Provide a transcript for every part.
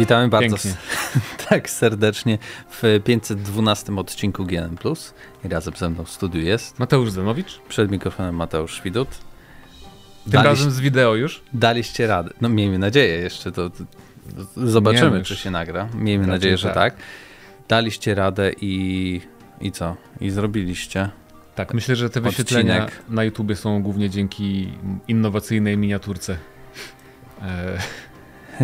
Witamy bardzo tak serdecznie w 512 odcinku GN+. I razem ze mną w studiu jest Mateusz Zanowicz. Przed mikrofonem Mateusz Widut. Tym Daliś... razem z wideo już? Daliście radę. No miejmy nadzieję jeszcze, to, to zobaczymy czy się nagra. Miejmy Raczej nadzieję, że tak. tak. Daliście radę i, i co? I zrobiliście. Tak, myślę, że te wyświetlenia Odcinek. na YouTubie są głównie dzięki innowacyjnej miniaturce. E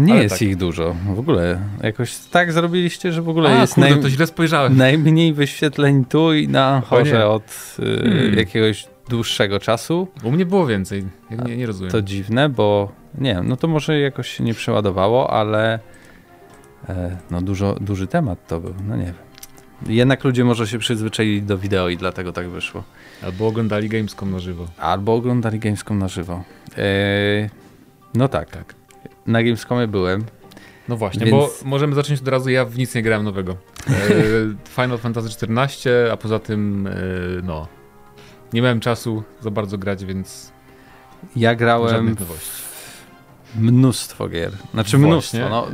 nie Ale jest tak. ich dużo. W ogóle jakoś tak zrobiliście, że w ogóle A, jest kurde, naj... to źle spojrzałem. najmniej wyświetleń tu i na chorze od y, hmm. jakiegoś dłuższego czasu. U mnie było więcej. Ja nie, nie rozumiem. To dziwne, bo nie wiem, no to może jakoś się nie przeładowało, ale e, no dużo, duży temat to był, no nie wiem. Jednak ludzie może się przyzwyczaili do wideo i dlatego tak wyszło. Albo oglądali Gamescom na żywo. Albo oglądali Gamescom na żywo. E, no tak. tak na Gamescomie byłem. No właśnie, więc... bo możemy zacząć od razu, ja w nic nie grałem nowego. E, Final Fantasy XIV, a poza tym, e, no, nie miałem czasu za bardzo grać, więc ja grałem mnóstwo gier. Znaczy mnóstwo. No,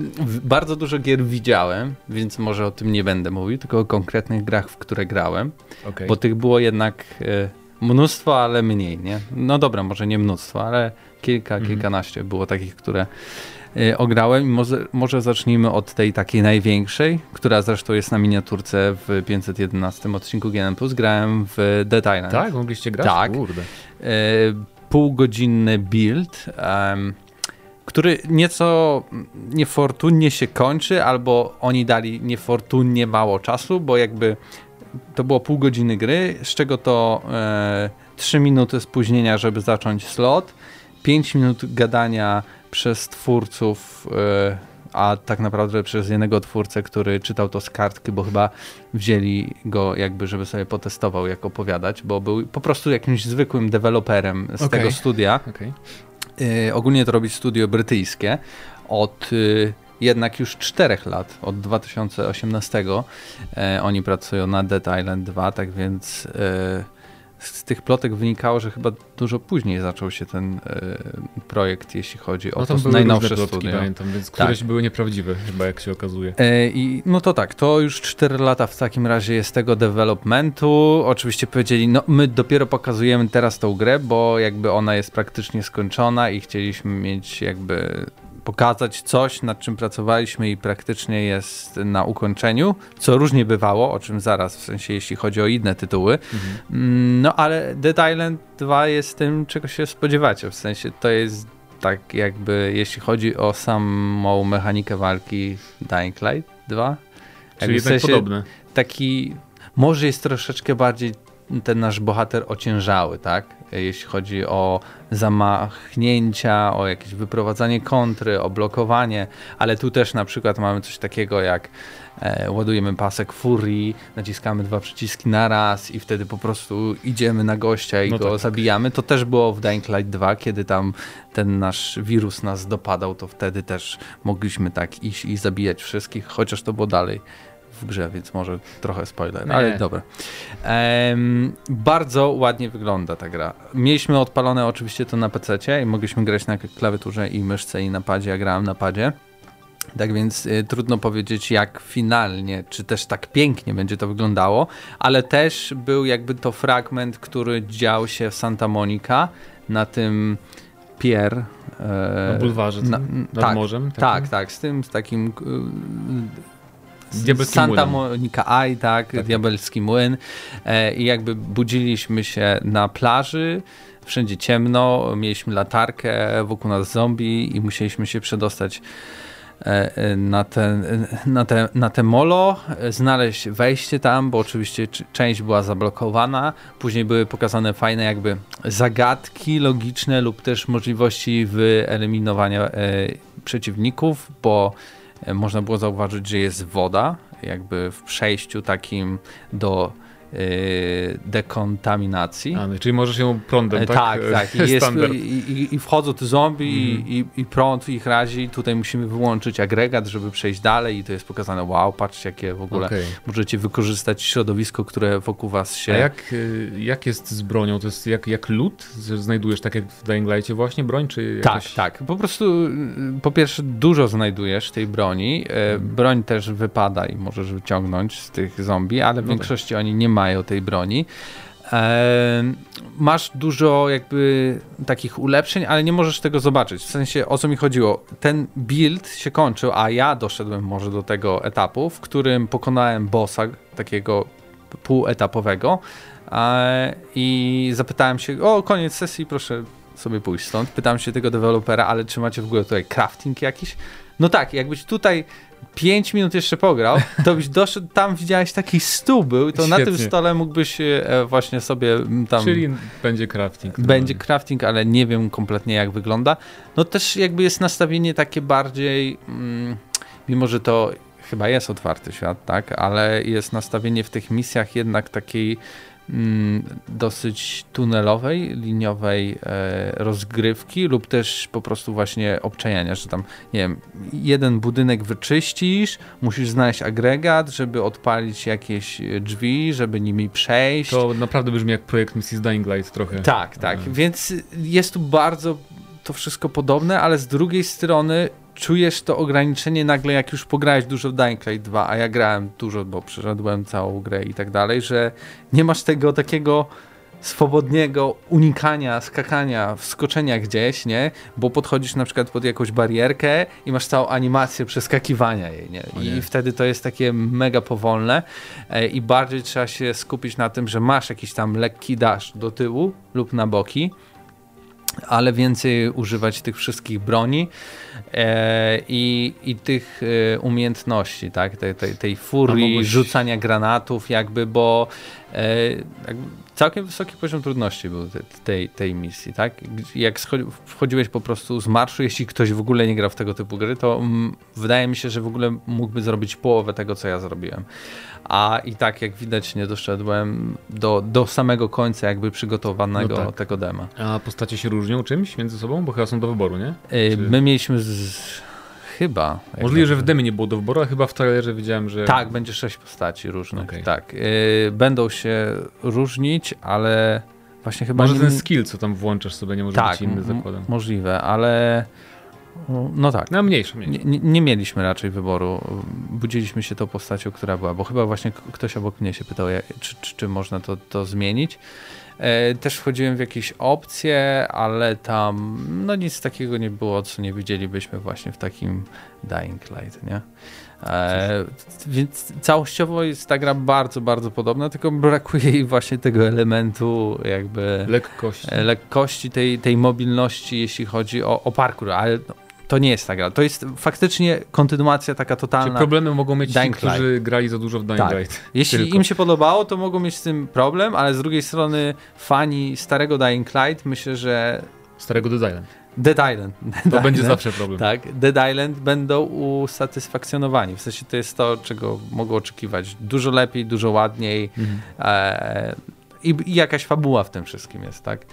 bardzo dużo gier widziałem, więc może o tym nie będę mówił, tylko o konkretnych grach, w które grałem. Okay. Bo tych było jednak e, mnóstwo, ale mniej, nie? No dobra, może nie mnóstwo, ale kilka, mhm. kilkanaście było takich, które y, ograłem może, może zacznijmy od tej takiej największej, która zresztą jest na miniaturce w 511 odcinku GN+. Grałem w Dead Island. Tak? Mogliście grać? Tak. Kurde. Y, półgodzinny build, um, który nieco niefortunnie się kończy, albo oni dali niefortunnie mało czasu, bo jakby to było pół godziny gry, z czego to e, 3 minuty spóźnienia, żeby zacząć slot 5 minut gadania przez twórców, e, a tak naprawdę przez jednego twórcę, który czytał to z kartki, bo chyba wzięli go jakby, żeby sobie potestował, jak opowiadać, bo był po prostu jakimś zwykłym deweloperem z okay. tego studia. Okay. ogólnie to robi studio brytyjskie od e, jednak już 4 lat, od 2018 e, oni pracują na Dead Island 2, tak więc z tych plotek wynikało, że chyba dużo później zaczął się ten e, projekt, jeśli chodzi o no, to najnowsze plotki, studio. Pamiętam, więc któreś tak. były nieprawdziwe, chyba jak się okazuje. E, I no to tak, to już 4 lata w takim razie jest tego developmentu. Oczywiście powiedzieli, no my dopiero pokazujemy teraz tą grę, bo jakby ona jest praktycznie skończona i chcieliśmy mieć jakby pokazać coś, nad czym pracowaliśmy i praktycznie jest na ukończeniu, co różnie bywało, o czym zaraz, w sensie jeśli chodzi o inne tytuły. Mhm. No ale Dead Island 2 jest tym, czego się spodziewacie, w sensie to jest tak jakby, jeśli chodzi o samą mechanikę walki Dying Light 2. Czyli jednak sensie podobne. Taki, może jest troszeczkę bardziej ten nasz bohater ociężały, tak? Jeśli chodzi o zamachnięcia, o jakieś wyprowadzanie kontry, o blokowanie, ale tu też na przykład mamy coś takiego jak e, ładujemy pasek furii, naciskamy dwa przyciski na raz i wtedy po prostu idziemy na gościa i no go tak, tak. zabijamy. To też było w Dying Light 2, kiedy tam ten nasz wirus nas dopadał, to wtedy też mogliśmy tak iść i zabijać wszystkich, chociaż to było dalej w grze, więc może trochę spoiler, Nie. ale dobra. Um, bardzo ładnie wygląda ta gra. Mieliśmy odpalone oczywiście to na PC i mogliśmy grać na klawiaturze i myszce i na padzie, ja grałem na padzie. Tak więc y, trudno powiedzieć, jak finalnie, czy też tak pięknie będzie to wyglądało, ale też był jakby to fragment, który dział się w Santa Monica na tym pier. E, na bulwarze, na, nad tak, morzem? Takim? Tak, tak, z tym, z takim y, Diabelski Santa Monica Eye, tak, tak, Diabelski Młyn. E, i jakby budziliśmy się na plaży, wszędzie ciemno, mieliśmy latarkę, wokół nas zombie i musieliśmy się przedostać e, e, na te, na, te, na te molo, znaleźć wejście tam, bo oczywiście część była zablokowana. Później były pokazane fajne jakby zagadki logiczne lub też możliwości wyeliminowania przeciwników, bo można było zauważyć, że jest woda, jakby w przejściu takim do dekontaminacji. A, no, czyli możesz ją prądem, tak? Tak, tak. I, jest, i, i, wchodzą te zombie mm. i, i, prąd ich razi. Tutaj musimy wyłączyć agregat, żeby przejść dalej i to jest pokazane, wow, patrzcie jakie w ogóle okay. możecie wykorzystać środowisko, które wokół was się... A jak, jak jest z bronią? To jest jak, jak lód? Znajdujesz tak jak w Dying Light'cie właśnie broń? Czy jakoś... Tak, tak. Po prostu po pierwsze dużo znajdujesz tej broni. Mm. Broń też wypada i możesz wyciągnąć z tych zombie, ale w no większości tak. oni nie mają tej broni. masz dużo jakby takich ulepszeń, ale nie możesz tego zobaczyć. W sensie o co mi chodziło? Ten build się kończył, a ja doszedłem może do tego etapu, w którym pokonałem bossa takiego półetapowego i zapytałem się, o koniec sesji, proszę sobie pójść stąd. Pytałem się tego dewelopera, ale czy macie w ogóle tutaj crafting jakiś? No tak, jakbyś tutaj 5 minut jeszcze pograł, to byś doszedł, tam widziałeś taki stół był, to Świetnie. na tym stole mógłbyś e, właśnie sobie tam... Czyli będzie crafting. Będzie crafting, ale nie wiem kompletnie jak wygląda. No też jakby jest nastawienie takie bardziej, mm, mimo że to chyba jest otwarty świat, tak, ale jest nastawienie w tych misjach jednak takiej dosyć tunelowej, liniowej e, rozgrywki lub też po prostu właśnie obczajania, że tam, nie wiem, jeden budynek wyczyścisz, musisz znaleźć agregat, żeby odpalić jakieś drzwi, żeby nimi przejść. To naprawdę brzmi jak projekt Mrs. Dying Light trochę. Tak, tak, więc jest tu bardzo to wszystko podobne, ale z drugiej strony czujesz to ograniczenie nagle, jak już pograłeś dużo w Dying Light 2, a ja grałem dużo, bo przeszedłem całą grę i tak dalej, że nie masz tego takiego swobodnego unikania, skakania, wskoczenia gdzieś, nie? Bo podchodzisz na przykład pod jakąś barierkę i masz całą animację przeskakiwania jej, nie? I nie. wtedy to jest takie mega powolne e, i bardziej trzeba się skupić na tym, że masz jakiś tam lekki dash do tyłu lub na boki, ale więcej używać tych wszystkich broni e, i, i tych e, umiejętności, tak? tej, tej, tej furii, mogłeś... rzucania granatów jakby, bo całkiem wysoki poziom trudności był te, tej, tej misji, tak? Jak wchodziłeś po prostu z marszu, jeśli ktoś w ogóle nie grał w tego typu gry, to mm, wydaje mi się, że w ogóle mógłby zrobić połowę tego, co ja zrobiłem a i tak jak widać nie doszedłem do, do samego końca jakby przygotowanego no tak. tego dema. A postacie się różnią czymś między sobą? Bo chyba są do wyboru, nie? Czy... My mieliśmy z... chyba. Możliwe, że w demie nie było do wyboru, a chyba w trailerze widziałem, że... Tak, będzie sześć postaci różnych, okay. tak. Yy, będą się różnić, ale właśnie chyba... Może nie... ten skill, co tam włączasz sobie, nie może tak, być inny, zakładam. możliwe, ale no tak. No mniejsze. Nie, nie, mieliśmy raczej wyboru. Budziliśmy się tą postacią, która była, bo chyba właśnie ktoś obok mnie się pytał, czy, czy, czy można to, to zmienić. E, też wchodziłem w jakieś opcje, ale tam no nic takiego nie było, co nie widzielibyśmy właśnie w takim Dying Light, nie? E, więc całościowo jest ta gra bardzo, bardzo podobna, tylko brakuje jej właśnie tego elementu jakby lekkości, lekkości tej, tej mobilności, jeśli chodzi o, o parkour, ale no, to nie jest ta gra. To jest faktycznie kontynuacja taka totalna. Czyli problemy mogą mieć Dying ci, którzy grali za dużo w Dying tak. Light. Jeśli Tylko. im się podobało, to mogą mieć z tym problem, ale z drugiej strony fani starego Dying Light myślę, że... Starego Dead Island. Dead Island. Dead to Island. będzie zawsze problem. Tak, Dead Island będą usatysfakcjonowani. W sensie to jest to, czego mogą oczekiwać. Dużo lepiej, dużo ładniej. Mhm. E, i, i, jakaś fabuła w tym wszystkim jest, tak?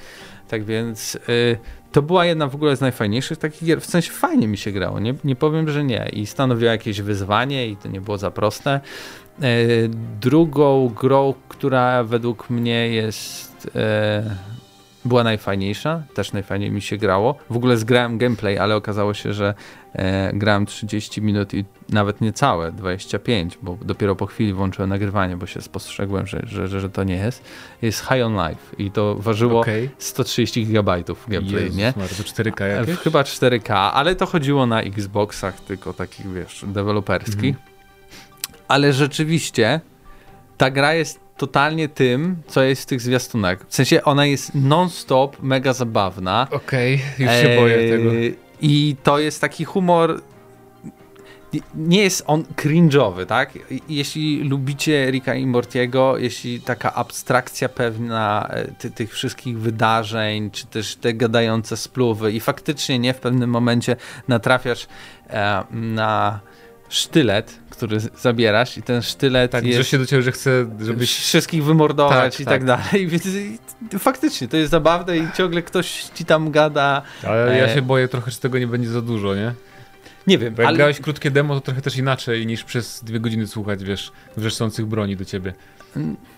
Tak więc y, to była jedna w ogóle z najfajniejszych takich gier. W sensie fajnie mi się grało, nie, nie powiem, że nie. I stanowiła jakieś wyzwanie i to nie było za proste. Y, drugą grą, która według mnie jest y, była najfajniejsza, też najfajniej mi się grało. W ogóle zgrałem gameplay, ale okazało się, że e, grałem 30 minut i nawet nie całe, 25, bo dopiero po chwili włączyłem nagrywanie, bo się spostrzegłem, że, że, że, że to nie jest. Jest High on Life i to ważyło okay. 130 gigabajtów gameplay, Jezus, nie? to 4K jakieś? Chyba 4K, ale to chodziło na Xboxach tylko takich, wiesz, deweloperskich. Mhm. Ale rzeczywiście ta gra jest totalnie tym, co jest w tych zwiastunach. W sensie ona jest non-stop, mega zabawna. Okej, okay, już się boję tego. I to jest taki humor nie jest on cringe'owy, tak? Jeśli lubicie Ricka i Mortiego, jeśli taka abstrakcja pewna e, ty, tych wszystkich wydarzeń, czy też te gadające spluwy i faktycznie nie w pewnym momencie natrafiasz e, na sztylet, który zabierasz i ten sztylet tak, jest... że się do ciebie, że chce, żebyś... Wszystkich wymordować tak, i tak, tak dalej, więc faktycznie to jest zabawne i ciągle ktoś ci tam gada. Ale ja e, się boję trochę, że tego nie będzie za dużo, nie? Nie wiem, Bo jak ale... grałeś krótkie demo, to trochę też inaczej niż przez dwie godziny słuchać, wiesz, wrzeszczących broni do ciebie.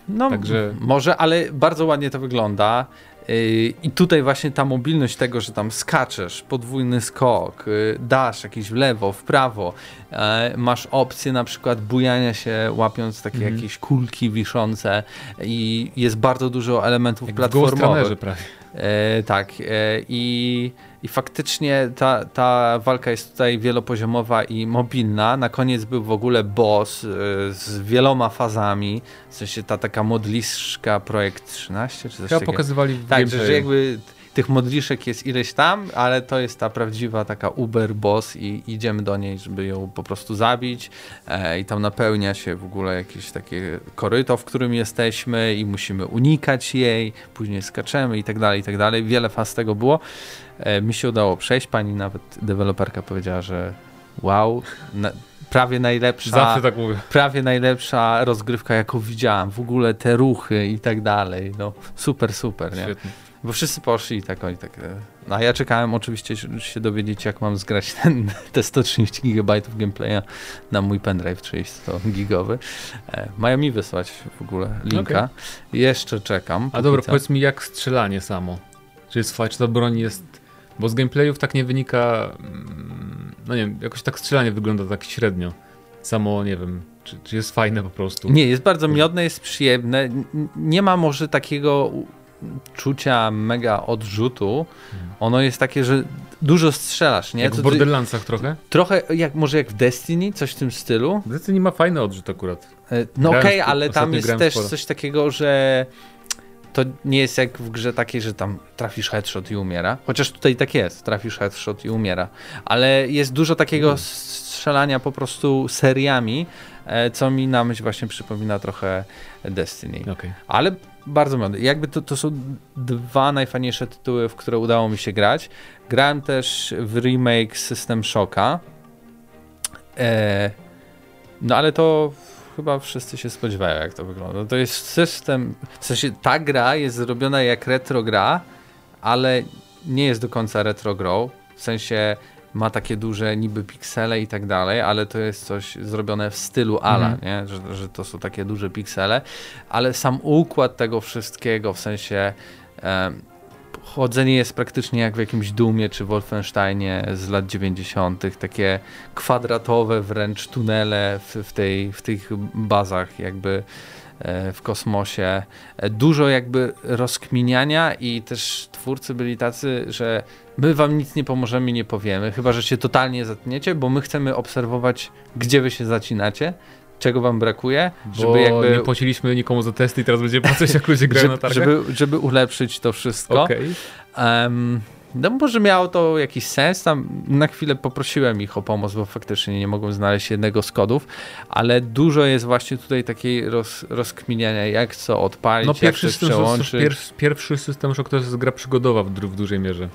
No, Także... może, ale bardzo ładnie to wygląda. Y, I tutaj właśnie ta mobilność tego, że tam skaczesz, podwójny skok, y, dasz jakieś w lewo, w prawo, e, masz opcję na przykład bujania się łapiąc takie mm. jakieś kulki wiszące i jest bardzo dużo elementów Jak platformowych. W prawie. E, tak. E, I, I faktycznie ta, ta walka jest tutaj wielopoziomowa i mobilna. Na koniec był w ogóle boss e, z wieloma fazami. W sensie ta taka modliszka projekt 13 czy coś Chyba takiego. pokazywali w Tak, że, że jakby tych modliszek jest ileś tam, ale to jest ta prawdziwa taka Uber boss i idziemy do niej, żeby ją po prostu zabić e, i tam napełnia się w ogóle jakieś takie koryto, w którym jesteśmy i musimy unikać jej, później skaczemy i tak dalej, i tak dalej. Wiele faz tego było. E, mi się udało przejść, pani nawet deweloperka powiedziała, że wow, na, prawie najlepsza. Zawsze tak mówię. Prawie najlepsza rozgrywka, jaką widziałam. W ogóle te ruchy i tak dalej. No, super, super. Nie? Świetnie. Bo wszyscy poszli i tak, oni tak. E, no a ja czekałem oczywiście się dowiedzieć, jak mam zgrać ten, te 130 GB gameplaya na mój pendrive 30 gigowy. E, mają mi wysłać w ogóle linka. Okay. Jeszcze czekam. A dobra, powiedz mi, jak strzelanie samo? Czy jest fajnie, czy ta broń jest. Bo z gameplayów tak nie wynika. Mm, no nie wiem, jakoś tak strzelanie wygląda tak średnio. Samo, nie wiem, czy, czy jest fajne po prostu. Nie, jest bardzo miodne, jest przyjemne. Nie ma może takiego czucia mega odrzutu, ono jest takie, że dużo strzelasz, nie? Jak w Borderlandsach trochę? Trochę jak może jak w Destiny, coś w tym stylu. Destiny ma fajny odrzut akurat. E, no okej, okay, ale tam jest też sporo. coś takiego, że to nie jest jak w grze takiej, że tam trafisz headshot i umiera. Chociaż tutaj tak jest, trafisz headshot i umiera. Ale jest dużo takiego mm. strzelania po prostu seriami, e, co mi na myśl właśnie przypomina trochę Destiny. Okay. Ale bardzo miodny. Jakby to, to są dwa najfajniejsze tytuły, w które udało mi się grać. Grałem też w remake System Shocka. E, no ale to chyba wszyscy się spodziewają, jak to wygląda. To jest system, w sensie ta gra jest zrobiona jak retro gra, ale nie jest do końca retro grą. W sensie ma takie duże niby piksele i tak dalej, ale to jest coś zrobione w stylu ala, mm. nie? Że, że to są takie duże piksele, ale sam układ tego wszystkiego, w sensie e, chodzenie jest praktycznie jak w jakimś Dumie czy Wolfensteinie z lat 90., takie kwadratowe wręcz tunele w, w, tej, w tych bazach jakby w kosmosie. Dużo jakby rozkminiania i też twórcy byli tacy, że my wam nic nie pomożemy, nie powiemy, chyba że się totalnie zatniecie, bo my chcemy obserwować, gdzie wy się zacinacie, czego wam brakuje, bo żeby jakby... nie płaciliśmy nikomu za testy i teraz będzie płacić, jak ludzie grają na targach? Żeby, żeby ulepszyć to wszystko. Okay. Um, no może miało to jakiś sens, tam na chwilę poprosiłem ich o pomoc, bo faktycznie nie mogłem znaleźć jednego z kodów, ale dużo jest właśnie tutaj takiej roz, rozkminiania, jak co odpalić, no, jak coś przełączyć. Pierwszy, pierwszy system Shock to jest gra przygodowa w, w dużej mierze.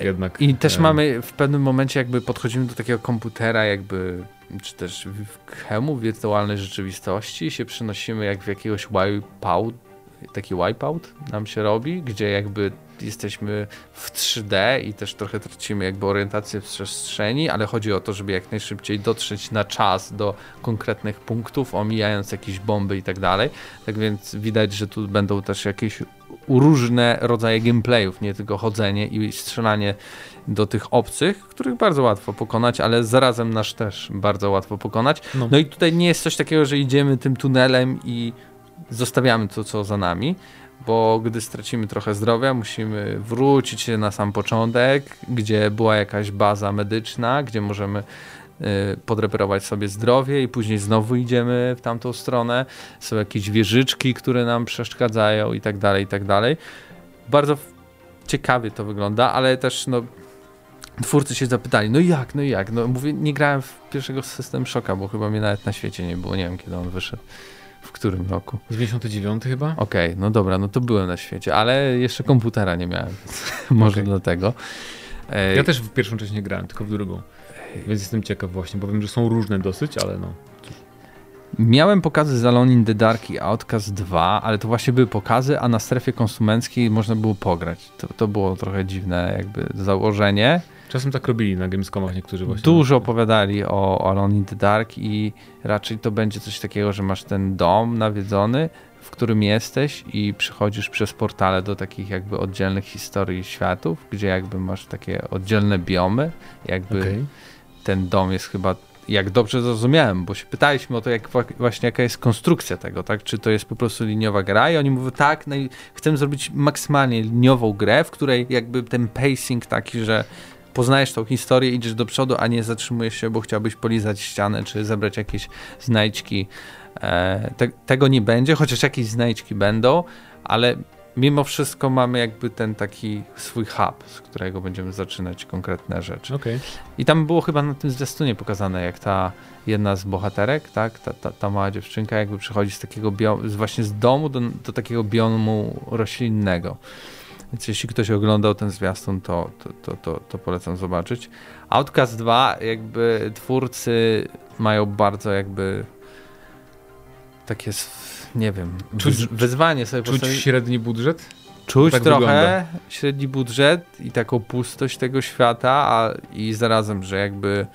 Jednak. I też mamy w pewnym momencie jakby podchodzimy do takiego komputera jakby czy też w chemu wirtualnej rzeczywistości się przenosimy jak w jakiegoś wipeout, taki wipeout nam się robi, gdzie jakby jesteśmy w 3D i też trochę tracimy jakby orientację w przestrzeni, ale chodzi o to, żeby jak najszybciej dotrzeć na czas do konkretnych punktów, omijając jakieś bomby i tak dalej. Tak więc widać, że tu będą też jakieś różne rodzaje gameplayów, nie tylko chodzenie i strzelanie do tych obcych, których bardzo łatwo pokonać, ale zarazem nasz też bardzo łatwo pokonać. No. no i tutaj nie jest coś takiego, że idziemy tym tunelem i zostawiamy to, co za nami, bo gdy stracimy trochę zdrowia, musimy wrócić na sam początek, gdzie była jakaś baza medyczna, gdzie możemy y, podreperować sobie zdrowie i później znowu idziemy w tamtą stronę. Są jakieś wieżyczki, które nam przeszkadzają i tak dalej, i tak dalej. Bardzo ciekawie to wygląda, ale też no, twórcy się zapytali, no jak, no jak? No mówię, nie grałem w pierwszego system szoka, bo chyba mnie nawet na świecie nie było, nie wiem kiedy on wyszedł. W którym roku? 99 chyba? Okej, okay, no dobra, no to byłem na świecie, ale jeszcze komputera nie miałem, może okay. dlatego. Ja też w pierwszą część nie grałem, tylko w drugą. Więc jestem ciekaw właśnie, bo wiem, że są różne dosyć, ale no. Miałem pokazy z Alone in the Dark i Outcast 2, ale to właśnie były pokazy, a na strefie konsumenckiej można było pograć. To, to było trochę dziwne jakby założenie. Czasem tak robili na Gamescomach niektórzy właśnie. Dużo opowiadali o Alone in the Dark i raczej to będzie coś takiego, że masz ten dom nawiedzony, w którym jesteś i przychodzisz przez portale do takich jakby oddzielnych historii światów, gdzie jakby masz takie oddzielne biomy, jakby okay. ten dom jest chyba jak dobrze zrozumiałem, bo się pytaliśmy o to, jak właśnie jaka jest konstrukcja tego, tak? Czy to jest po prostu liniowa gra i oni mówią, tak, no chcemy zrobić maksymalnie liniową grę, w której jakby ten pacing taki, że poznajesz tą historię, idziesz do przodu, a nie zatrzymujesz się, bo chciałbyś polizać ścianę, czy zebrać jakieś znajdźki. E, te, tego nie będzie, chociaż jakieś znajdźki będą, ale mimo wszystko mamy jakby ten taki swój hub, z którego będziemy zaczynać konkretne rzeczy. Okay. I tam było chyba na tym zwiastunie pokazane, jak ta jedna z bohaterek, tak, ta, ta, ta mała dziewczynka jakby przychodzi z takiego biomu, właśnie z domu do, do takiego biomu roślinnego. Więc jeśli ktoś oglądał ten zwiastun, to, to, to, to, polecam zobaczyć. Outcast 2, jakby twórcy mają bardzo jakby takie, nie wiem, czuć, wyzwanie sobie Czuć średni budżet? Czuć tak trochę wygląda. średni budżet i taką pustość tego świata, a i zarazem, że jakby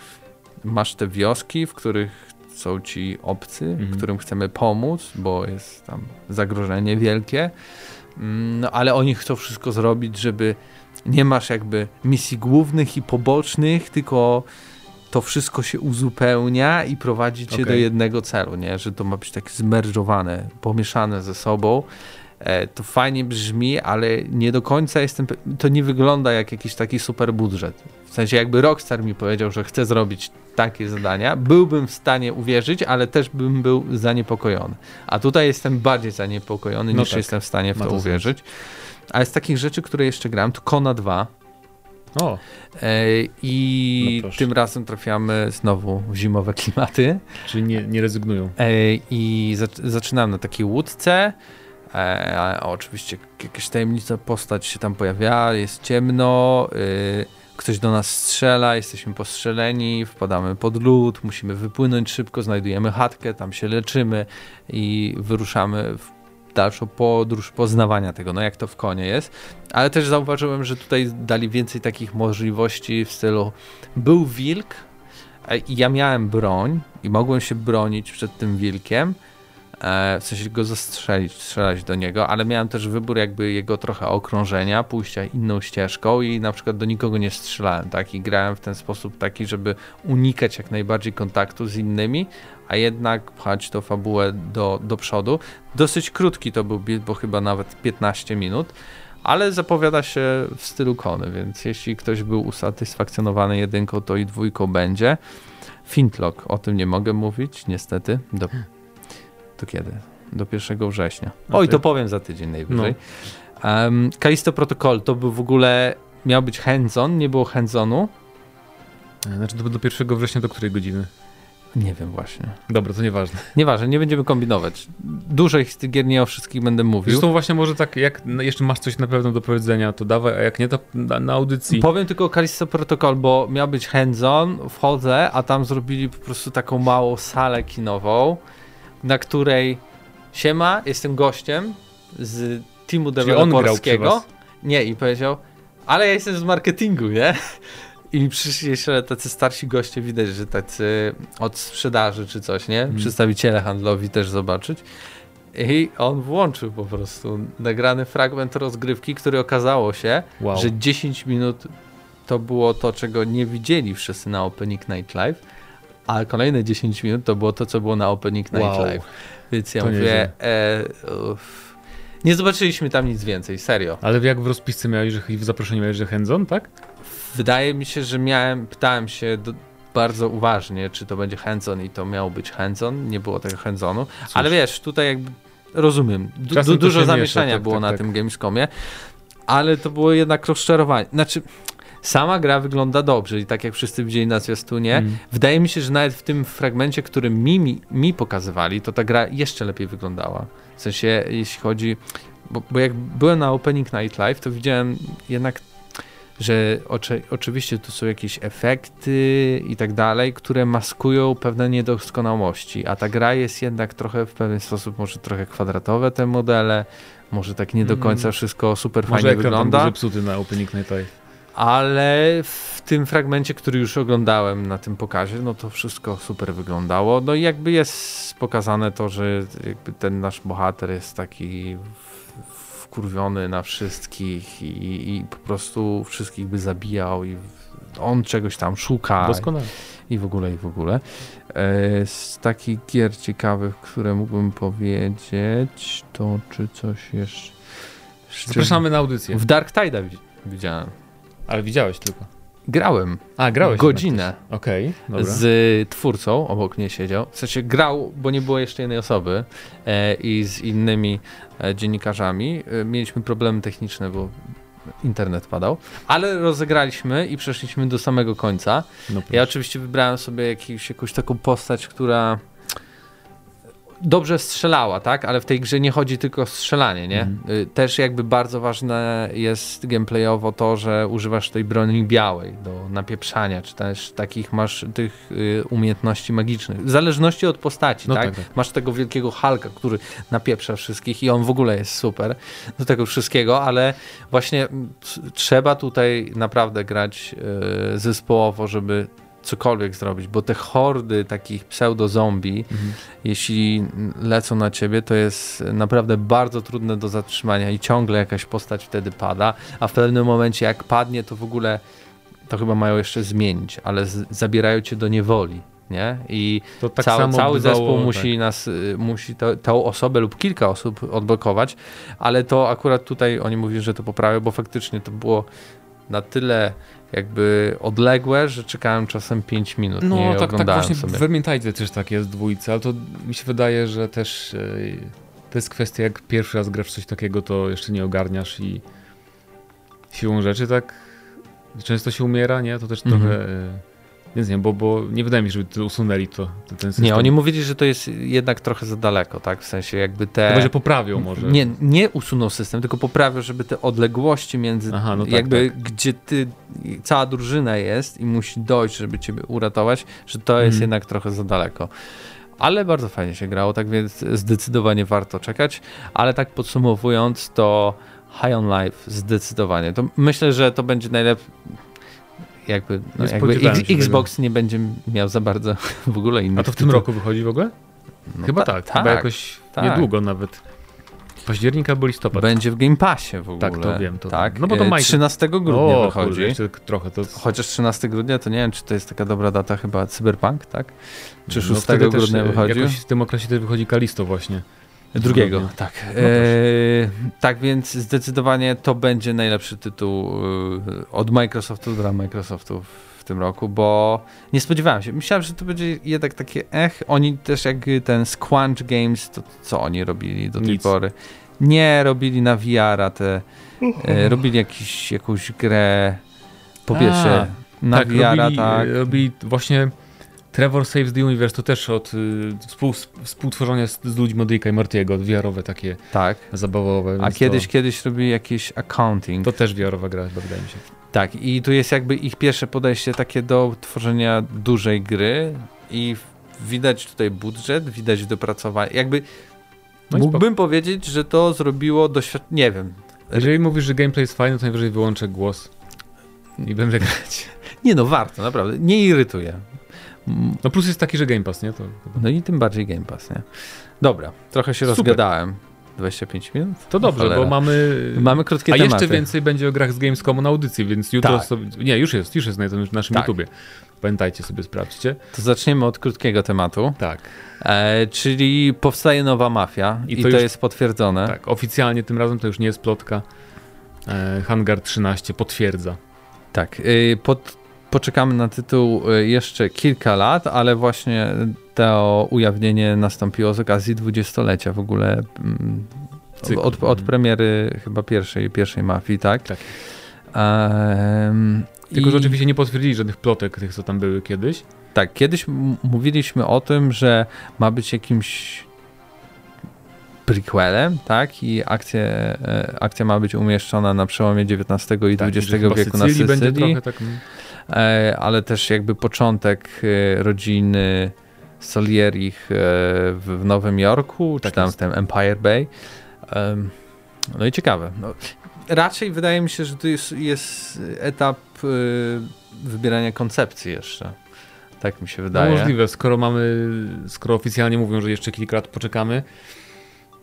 masz te wioski, w których są ci obcy, mhm. którym chcemy pomóc, bo jest tam zagrożenie wielkie. Mm, no ale oni chcą wszystko zrobić, żeby nie masz jakby misji głównych i pobocznych, tylko to wszystko się uzupełnia i prowadzi cię okay. do jednego celu, nie? Że to ma być tak zmerdżowane, pomieszane ze sobą. E, to fajnie brzmi, ale nie do końca jestem. To nie wygląda jak jakiś taki super budżet. W sensie, jakby Rockstar mi powiedział, że chce zrobić takie zadania, byłbym w stanie uwierzyć, ale też bym był zaniepokojony. A tutaj jestem bardziej zaniepokojony no niż tak. jestem w stanie w to, to uwierzyć. Ale z takich rzeczy, które jeszcze grałem, to Kona 2. O. I no tym razem trafiamy znowu w zimowe klimaty. Czyli nie, nie rezygnują. I zaczynam na takiej łódce. E, oczywiście jakaś tajemnica postać się tam pojawia, jest ciemno, y, ktoś do nas strzela, jesteśmy postrzeleni, wpadamy pod lód, musimy wypłynąć szybko, znajdujemy chatkę, tam się leczymy i wyruszamy w dalszą podróż poznawania tego, no jak to w konie jest. Ale też zauważyłem, że tutaj dali więcej takich możliwości w stylu był wilk ja miałem broń i mogłem się bronić przed tym wilkiem, w sensie go zastrzelić, strzelać do niego, ale miałem też wybór jakby jego trochę okrążenia, pójścia inną ścieżką i na przykład do nikogo nie strzelałem, tak, i grałem w ten sposób taki, żeby unikać jak najbardziej kontaktu z innymi, a jednak pchać tą fabułę do, do przodu. Dosyć krótki to był build, bo chyba nawet 15 minut, ale zapowiada się w stylu Kony, więc jeśli ktoś był usatysfakcjonowany jedynką, to i dwójką będzie. Fintlock, o tym nie mogę mówić, niestety. To kiedy? Do 1 września. Okay. Oj, to powiem za tydzień najwyżej. No. Um, Kalisto Protocol to był w ogóle, miał być hands-on, nie było hands-onu. E, znaczy do, do 1 września do której godziny? Nie wiem właśnie. Dobra, to nieważne. Nieważne, nie będziemy kombinować. Dużo ich z tych gier, nie o wszystkich będę mówił. Zresztą właśnie może tak, jak jeszcze masz coś na pewno do powiedzenia, to dawaj, a jak nie, to na, na audycji. Powiem tylko o Callisto Protocol, bo miał być hands-on, wchodzę, a tam zrobili po prostu taką małą salę kinową na której siema, jestem gościem z teamu deweloperskiego. Nie, i powiedział, ale ja jestem z marketingu, nie? I przyszli jeszcze tacy starsi goście, widać, że tacy od sprzedaży czy coś, nie? Mm. Przedstawiciele handlowi też zobaczyć. I on włączył po prostu nagrany fragment rozgrywki, który okazało się, wow. że 10 minut to było to, czego nie widzieli wszyscy na Opening Night Live a kolejne 10 minut to było to, co było na Opening Night wow. Live. Więc ja to mówię, e, nie zobaczyliśmy tam nic więcej, serio. Ale jak w rozpisce miałeś, że w zaproszeniu miałeś, że hands-on, tak? Wydaje mi się, że miałem, pytałem się do, bardzo uważnie, czy to będzie hands-on i to miało być hands-on, nie było tego hands-onu, ale wiesz, tutaj jakby rozumiem, du dużo zamieszania tak, było tak, na tak. tym Gamescomie, ale to było jednak rozczarowanie. Znaczy, Sama gra wygląda dobrze i tak jak wszyscy widzieli na zwiastunie, mm. wydaje mi się, że nawet w tym fragmencie, który mi, mi, mi pokazywali, to ta gra jeszcze lepiej wyglądała. W sensie, jeśli chodzi, bo, bo jak byłem na Opening Night Live, to widziałem jednak że oczy, oczywiście tu są jakieś efekty i tak dalej, które maskują pewne niedoskonałości, a ta gra jest jednak trochę w pewien sposób może trochę kwadratowe te modele, może tak nie do Mm. końca wszystko super Może fajnie ekran wygląda, był zepsuty na Opening Night Live. Ale w tym fragmencie, który już oglądałem na tym pokazie, no to wszystko super wyglądało. No i jakby jest pokazane to, że jakby ten nasz bohater jest taki wkurwiony na wszystkich i, i po prostu wszystkich by zabijał i on czegoś tam szuka Doskonale. i w ogóle, i w ogóle. E, z takich gier ciekawych, które mógłbym powiedzieć, to czy coś jeszcze... Zapraszamy na audycję. W Dark Tide'a wi- widziałem. Ale widziałeś tylko. Grałem A, grałeś. godzinę. Okej, dobra. z twórcą, obok mnie siedział. W sensie grał, bo nie było jeszcze jednej osoby e, i z innymi e, dziennikarzami. E, mieliśmy problemy techniczne, bo internet padał, ale rozegraliśmy i przeszliśmy do samego końca. No, Ja oczywiście wybrałem sobie jakiś, jakąś taką postać, która dobrze strzelała, tak? Ale w tej grze nie chodzi tylko o strzelanie, nie? Mhm. Y, Też jakby bardzo ważne jest gameplayowo to, że używasz tej broni białej do napieprzania, czy też takich masz tych y, umiejętności magicznych. W zależności od postaci, No tak? tak, tak. Masz tego wielkiego Hulka, który napieprza wszystkich i on w ogóle jest super do tego wszystkiego, ale właśnie mm, trzeba tutaj naprawdę grać y, zespołowo, żeby cokolwiek zrobić, bo te hordy takich pseudo-zombie, Mhm. jeśli lecą na ciebie, to jest naprawdę bardzo trudne do zatrzymania i ciągle jakaś postać wtedy pada, a w pewnym momencie jak padnie, to w ogóle to chyba mają jeszcze zmienić, ale z, zabierają cię do niewoli, nie? I To tak cały, zespół tak. musi nas, y, musi to, tą osobę lub kilka osób odblokować, ale to akurat tutaj oni mówili, że to poprawią, bo faktycznie to było na tyle jakby odległe, że czekałem czasem 5 minut, nie No tak, tak oglądałem właśnie sobie. w Vermintide też tak jest w dwójce, ale to mi się wydaje, że też e, to jest kwestia, jak pierwszy raz grasz coś takiego, to jeszcze nie ogarniasz i siłą rzeczy tak często się umiera, nie? To też Mhm. trochę... e, Więc nie, bo, bo nie wydaje mi się, żeby usunęli to, to ten system. Nie, oni mówili, że to jest jednak trochę za daleko, tak? W sensie jakby te... Chyba, że poprawią może. Nie, nie usuną system, tylko poprawią, żeby te odległości między, Aha, no tak, jakby gdzie ty, cała drużyna jest i musi dojść, żeby ciebie uratować, że to jest Mhm. jednak trochę za daleko. Ale bardzo fajnie się grało, tak więc zdecydowanie warto czekać. Ale tak podsumowując, to High on Life zdecydowanie. To myślę, że to będzie najlepszy. Jakby, no, Nie jakby spodziewałem X- się tego. Xbox nie będzie miał za bardzo w ogóle innych A to w tym roku wychodzi w ogóle? No Chyba ta- tak, chyba jakoś tak. niedługo nawet. Październik albo listopad. Będzie w Game Passie w ogóle. Tak, to wiem, to tak. No bo to E, Microsoft- 13 grudnia o, wychodzi. Kurde, jeszcze trochę to... Chociaż 13 grudnia to nie wiem, czy to jest taka dobra data, chyba Cyberpunk, tak? Czy 6 no grudnia e, wychodzi? Jakoś w tym okresie też wychodzi Kalisto właśnie. Drugiego, tak. No e, tak więc zdecydowanie to będzie najlepszy tytuł e, od Microsoftu dla Microsoftu w tym roku, bo nie spodziewałem się. Myślałem, że to będzie jednak takie ech. Oni też jak ten Squanch Games, to co oni robili do tej Nic. pory? Nie, robili na VR-a te, e, robili jakiś, jakąś grę po A, pierwsze na tak, VR-a, robili, tak. robili właśnie Trevor Saves the Universe to też od y, współ, współtworzenia z, z ludźmi od Ricka i Mortiego, VR-owe takie tak. zabawowe. A kiedyś, to, kiedyś robili jakieś accounting. to też VR-owa gra chyba wydaje mi się. Tak, i tu jest jakby ich pierwsze podejście takie do tworzenia dużej gry i widać tutaj budżet, widać dopracowanie. Jakby No mógłbym powiedzieć, że to zrobiło doświadczenie, nie wiem. Jeżeli mówisz, że gameplay jest fajny, to najwyżej wyłączę głos i będę grać. Nie no, warto, naprawdę. Nie irytuje. No plus jest taki, że Game Pass, nie? To. No i tym bardziej Game Pass, nie? Dobra, trochę się Super. rozgadałem. 25 minut? To dobrze, Cholera. bo mamy... Mamy krótkie A tematy. jeszcze więcej będzie o grach z Gamescomu na audycji, więc jutro Tak. sobie... Nie, już jest, już jest na naszym Tak. YouTubie. Pamiętajcie sobie, sprawdźcie. To zaczniemy od krótkiego tematu, Tak, e, czyli powstaje nowa mafia i, I to, to już- jest potwierdzone. tak. Oficjalnie tym razem to już nie jest plotka. E, Hangar 13 potwierdza. Tak, y, pod, poczekamy na tytuł y, jeszcze kilka lat, ale właśnie to ujawnienie nastąpiło z okazji dwudziestolecia w ogóle mm, Cyklu. od, od premiery chyba pierwszej, pierwszej mafii, tak? Tak. Em, Tylko, i- że oczywiście nie potwierdzili żadnych plotek, tych co tam były kiedyś. Tak, kiedyś mówiliśmy o tym, że ma być jakimś prequelem, tak? I akcja, e, akcja ma być umieszczona na przełomie XIX i Tak, XX wieku na Sycylii będzie trochę tak... mm, e, ale też jakby początek e, rodziny Solierich w, Nowym Jorku, czy Tak tam jest. w tym Empire Bay. No i ciekawe. No, raczej wydaje mi się, że to jest, jest etap wybierania koncepcji jeszcze. Tak mi się No wydaje. możliwe, skoro mamy, skoro oficjalnie mówią, że jeszcze kilka lat poczekamy,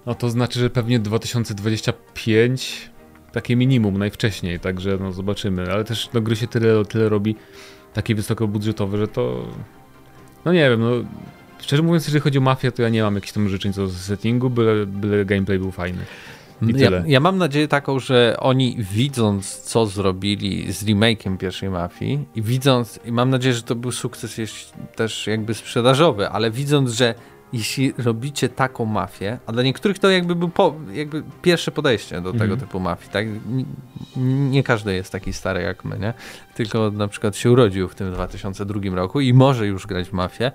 no to znaczy, że pewnie 2025 takie minimum najwcześniej, także no zobaczymy, ale też no gry się tyle, tyle robi, takie wysokobudżetowe, że to no nie wiem, no szczerze mówiąc, jeżeli chodzi o mafię, to ja nie mam jakichś tam życzeń co do settingu, byle, byle gameplay był fajny. I Ja, tyle. ja mam nadzieję taką, że oni widząc, co zrobili z remake'iem pierwszej mafii i widząc, i mam nadzieję, że to był sukces też jakby sprzedażowy, ale widząc, że jeśli robicie taką mafię, a dla niektórych to jakby był po, jakby pierwsze podejście do tego Mhm. typu mafii, tak? Nie, nie każdy jest taki stary jak my, nie? Tylko na przykład się urodził w tym 2002 roku i może już grać w mafię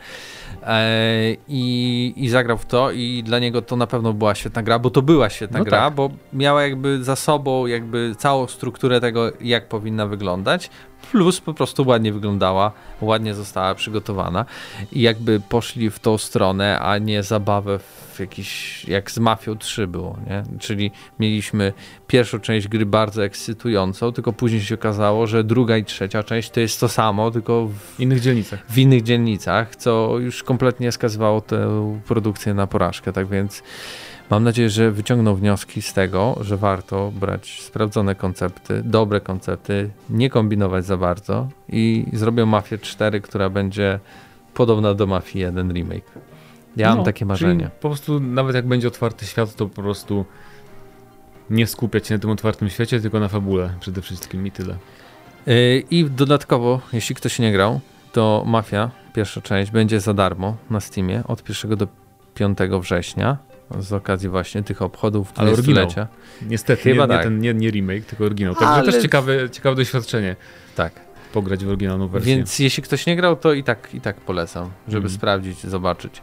e, i, i zagrał w to i dla niego to na pewno była świetna gra, bo to była świetna No gra, tak. bo miała jakby za sobą jakby całą strukturę tego, jak powinna wyglądać, plus po prostu ładnie wyglądała, ładnie została przygotowana i jakby poszli w tą stronę, a nie zabawę w jakiś, jak z Mafią 3 było, nie? Czyli mieliśmy pierwszą część gry bardzo ekscytującą, tylko później się okazało, że druga i trzecia część to jest to samo, tylko w innych dzielnicach. w innych dzielnicach, co już kompletnie skazywało tę produkcję na porażkę. Tak więc mam nadzieję, że wyciągną wnioski z tego, że warto brać sprawdzone koncepty, dobre koncepty, nie kombinować za bardzo i zrobią Mafię 4, która będzie podobna do Mafii 1 remake. Ja mam No, takie czyli marzenie. Po prostu nawet jak będzie otwarty świat, to po prostu nie skupiać się na tym otwartym świecie, tylko na fabule przede wszystkim i tyle. Yy, I dodatkowo, jeśli ktoś nie grał, to Mafia, pierwsza część, będzie za darmo na Steamie od 1 do 5 września z okazji właśnie tych obchodów Ale oryginał. 20-lecia. Niestety, Chyba nie, nie, tak. ten, nie, nie remake, tylko oryginał. Także Ale- też ciekawe, ciekawe doświadczenie Tak. pograć w oryginalną wersję. Więc jeśli ktoś nie grał, to i tak, i tak polecam, żeby Mhm. sprawdzić, zobaczyć.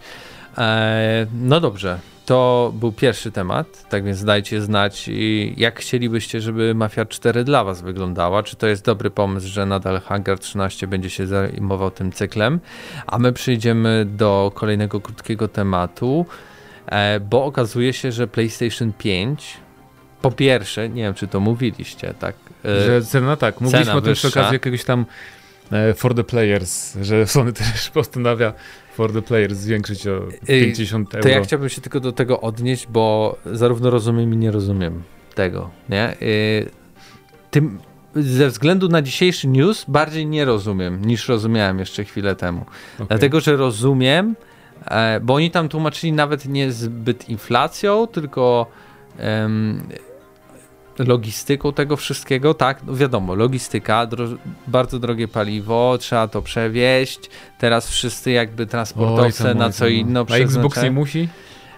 E, no dobrze, to był pierwszy temat, tak więc dajcie znać, i jak chcielibyście, żeby Mafia 4 dla Was wyglądała. Czy to jest dobry pomysł, że nadal Hangar 13 będzie się zajmował tym cyklem? A my przejdziemy do kolejnego krótkiego tematu, bo okazuje się, że PlayStation 5 po pierwsze, nie wiem czy to mówiliście, tak? e, Że cena tak, mówiliśmy cena o tym przy okazji jakiegoś tam e, for the players, że Sony też postanawia for the players zwiększyć o 50 euro. To ja chciałbym się tylko do tego odnieść, bo zarówno rozumiem i nie rozumiem tego, nie? Tym, ze względu na dzisiejszy news bardziej nie rozumiem niż rozumiałem jeszcze chwilę temu. Okej. Dlatego, że rozumiem, e, bo oni tam tłumaczyli nawet nie zbyt inflacją, tylko em, logistyką tego wszystkiego, tak, no wiadomo, logistyka, dro bardzo drogie paliwo, trzeba to przewieźć, teraz wszyscy jakby Oj, transportowce tam, na oj, co tam. inno A Xbox nie przeznaczają. musi?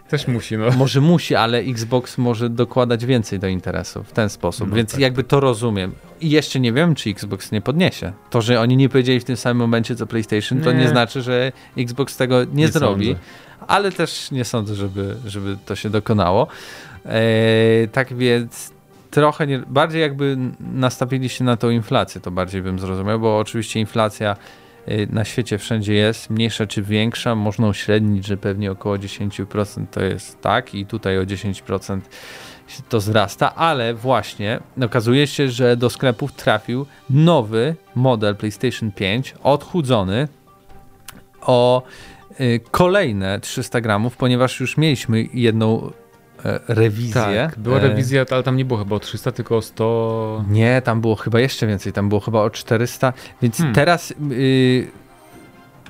Też musi, no. Może musi, ale Xbox może dokładać więcej do interesu w ten sposób, No więc tak, jakby to rozumiem. I jeszcze nie wiem, czy Xbox nie podniesie. To, że oni nie powiedzieli w tym samym momencie co PlayStation, to Nie. nie znaczy, że Xbox tego nie, Nie zrobi. sądzę. Ale też nie sądzę, żeby, żeby to się dokonało. Eee, tak więc trochę nie, bardziej jakby nastawili się na tą inflację, to bardziej bym zrozumiał, bo oczywiście inflacja na świecie wszędzie jest, mniejsza czy większa, można uśrednić, że pewnie około 10% to jest tak i tutaj o 10% się to wzrasta, ale właśnie okazuje się, że do sklepów trafił nowy model PlayStation 5, odchudzony o y, kolejne 300 gramów, ponieważ już mieliśmy jedną rewizję. Tak, była E, rewizja, ale tam nie było chyba o 300, tylko o 100... nie, tam było chyba jeszcze więcej, tam było chyba o 400, więc Hmm. teraz y,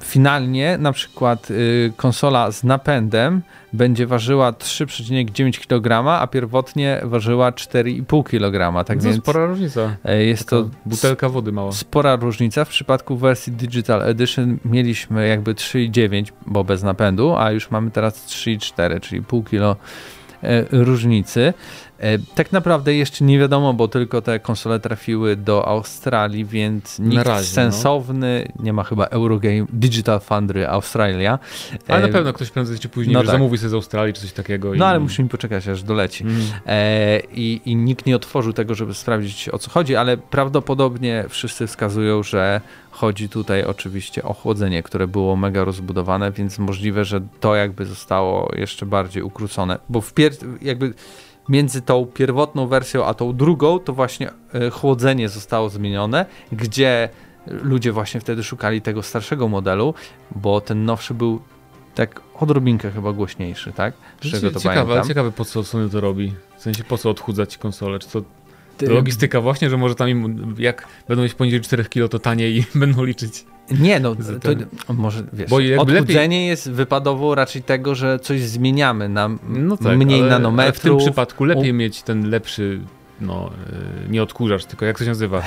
finalnie na przykład y, konsola z napędem będzie ważyła 3,9 kg, a pierwotnie ważyła 4,5 kg, tak to więc spora różnica. e, jest to Butelka wody mała. spora różnica. W przypadku wersji Digital Edition mieliśmy jakby 3,9, bo bez napędu, a już mamy teraz 3,4, czyli pół kilo e, różnicy. E, tak naprawdę jeszcze nie wiadomo, bo tylko te konsole trafiły do Australii, więc nikt razie, no. sensowny, nie ma chyba Eurogame Digital Foundry Australia. Ale na E, pewno ktoś prędzej czy później no tak. zamówi sobie z Australii czy coś takiego. i... No ale musimy poczekać, aż doleci. Mm. E, i, I nikt nie otworzył tego, żeby sprawdzić o co chodzi, ale prawdopodobnie wszyscy wskazują, że chodzi tutaj oczywiście o chłodzenie, które było mega rozbudowane, więc możliwe, że to jakby zostało jeszcze bardziej ukrócone, bo w pier- jakby między tą pierwotną wersją a tą drugą to właśnie e, chłodzenie zostało zmienione, gdzie ludzie właśnie wtedy szukali tego starszego modelu, bo ten nowszy był tak odrobinkę chyba głośniejszy, tak? Z czego to ciekawe, pamiętam. ciekawe po co Sony to robi. W sensie po co odchudzać konsolę? Czy to logistyka właśnie, że może tam im, jak będą mieć poniżej 4 kg to taniej i będą liczyć. Nie, no to może wiesz, Bo odchudzenie jest wypadowo raczej tego, że coś zmieniamy na No tak, mniej ale, ale w nanometrów. tym przypadku lepiej mieć ten lepszy, no e, nie odkurzacz, tylko jak to się nazywa?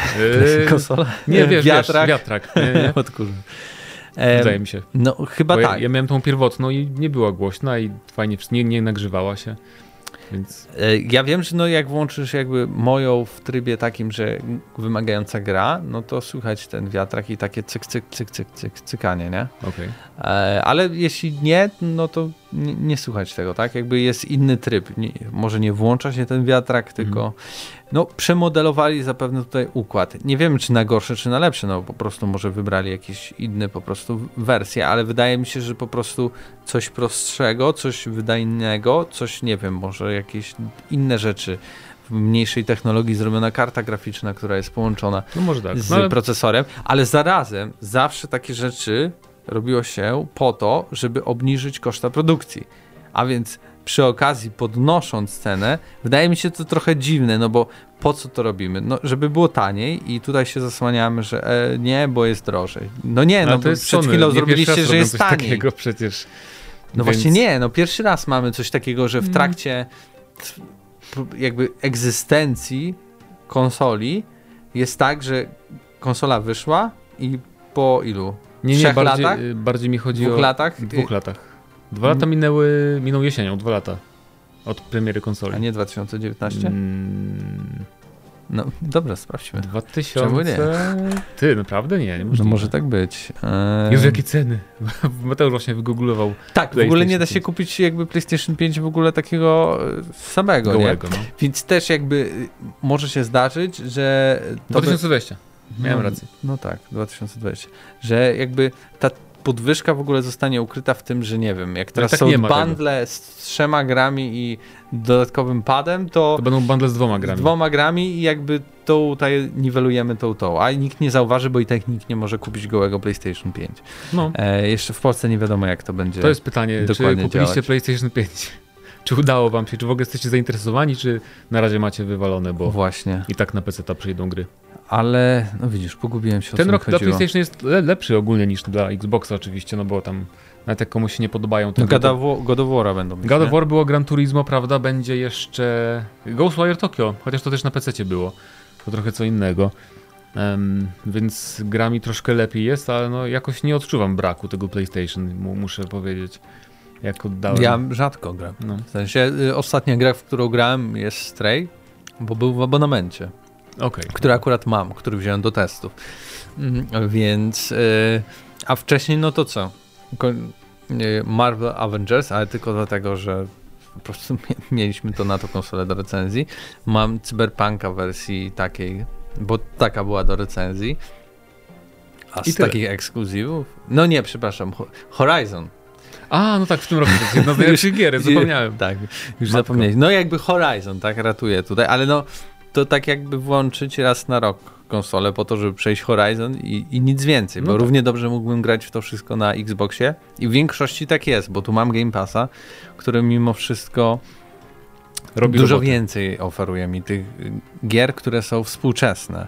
E, konsola. nie, wiesz, wiatrak. wiesz, wiatrak. Nie? Odkurzacz. Wydaje mi się. No chyba Bo tak. ja, ja miałem tą pierwotną i nie była głośna i fajnie, nie, nie nagrzewała się. Więc E, Ja wiem, że no jak włączysz jakby moją w trybie takim, że wymagająca gra, no to słychać ten wiatrak i takie cyk, cyk, cyk, cyk, cyk, cykanie, nie? okej. E, Ale jeśli nie, no to nie, nie słychać tego, tak? Jakby jest inny tryb. Nie, może nie włącza się ten wiatrak, tylko no przemodelowali zapewne tutaj układ. Nie wiem, czy na gorsze, czy na lepsze, no po prostu może wybrali jakieś inne po prostu wersje, ale wydaje mi się, że po prostu coś prostszego, coś wydajnego, coś, nie wiem, może jakieś inne rzeczy w mniejszej technologii zrobiona karta graficzna, która jest połączona No tak. z No, ale procesorem, ale zarazem zawsze takie rzeczy robiło się po to, żeby obniżyć koszta produkcji. A więc przy okazji podnosząc cenę, wydaje mi się to trochę dziwne, no bo po co to robimy? No, żeby było taniej i tutaj się zasłaniamy, że e, nie, bo jest drożej. No nie, no bo to jest przed Sony. chwilą nie zrobiliście, że jest taniej. takiego przecież. No Więc- właśnie nie, no pierwszy raz mamy coś takiego, że w Mm. trakcie jakby egzystencji konsoli jest tak, że konsola wyszła i po ilu? Nie, nie, bardziej, latach? bardziej mi chodzi dwóch o... latach? dwóch latach. Dwa lata minęły, minął jesienią, dwa lata od premiery konsoli. A nie 2019? Mm, No dobra, sprawdźmy. 2000... Czemu nie? Ty, naprawdę nie, nie No może tak być. Eee, Jezu, jakie ceny. Mateusz właśnie wygooglował tak, w ogóle nie da się kupić jakby PlayStation 5 w ogóle takiego e, samego, nie? gołego, no. Więc też jakby y, może się zdarzyć, że to by- 2020. Miałem no, rację. No tak, 2020. Że jakby ta podwyżka w ogóle zostanie ukryta w tym, że nie wiem, jak teraz tak są ma tego. bundle z trzema grami i dodatkowym padem, to, To będą bundle z dwoma z grami. dwoma grami i jakby tą tutaj niwelujemy tą tą, a nikt nie zauważy, bo i tak nikt nie może kupić gołego PlayStation 5. No, E, jeszcze w Polsce nie wiadomo jak to będzie. to jest pytanie, czy kupiliście działać. PlayStation 5? Czy udało wam się, czy w ogóle jesteście zainteresowani, czy na razie macie wywalone, bo Właśnie, i tak na PC ta przyjdą gry. Ale no widzisz, pogubiłem się Ten rok dla. PlayStation jest le lepszy ogólnie niż dla Xboxa oczywiście, no bo tam nawet jak komuś się nie podobają te No, God to- of War- God of War'a będą mieć, God of? War było Gran Turismo, prawda? Będzie jeszcze Ghostwire Tokyo, chociaż to też na PC było. To trochę co innego. Em, więc gra mi troszkę lepiej jest, ale no jakoś nie odczuwam braku tego PlayStation, mu, muszę powiedzieć. Jak oddałem. Ja rzadko gram. No. W sensie y, ostatnia gra, w którą grałem jest Stray, bo był w abonamencie, Okej. który akurat mam, który wziąłem do testów. Mhm, Więc, y, a wcześniej no to co? Y, Marvel Avengers, ale tylko dlatego, że po prostu mie- mieliśmy to na to konsolę do recenzji. Mam Cyberpunka w wersji takiej, bo taka była do recenzji. A z takich ekskluzywów? No nie, przepraszam, Ho- Horizon. A, no tak, w tym roku to jest jedna z gier, zapomniałem. Tak, już Matko. zapomniałem. No jakby Horizon, tak, ratuje tutaj, ale no to tak jakby włączyć raz na rok konsolę po to, żeby przejść Horizon i, i nic więcej, No bo tak. równie dobrze mógłbym grać w to wszystko na Xboxie i w większości tak jest, bo tu mam Game Passa, który mimo wszystko Robi dużo robotę. więcej oferuje mi tych gier, które są współczesne.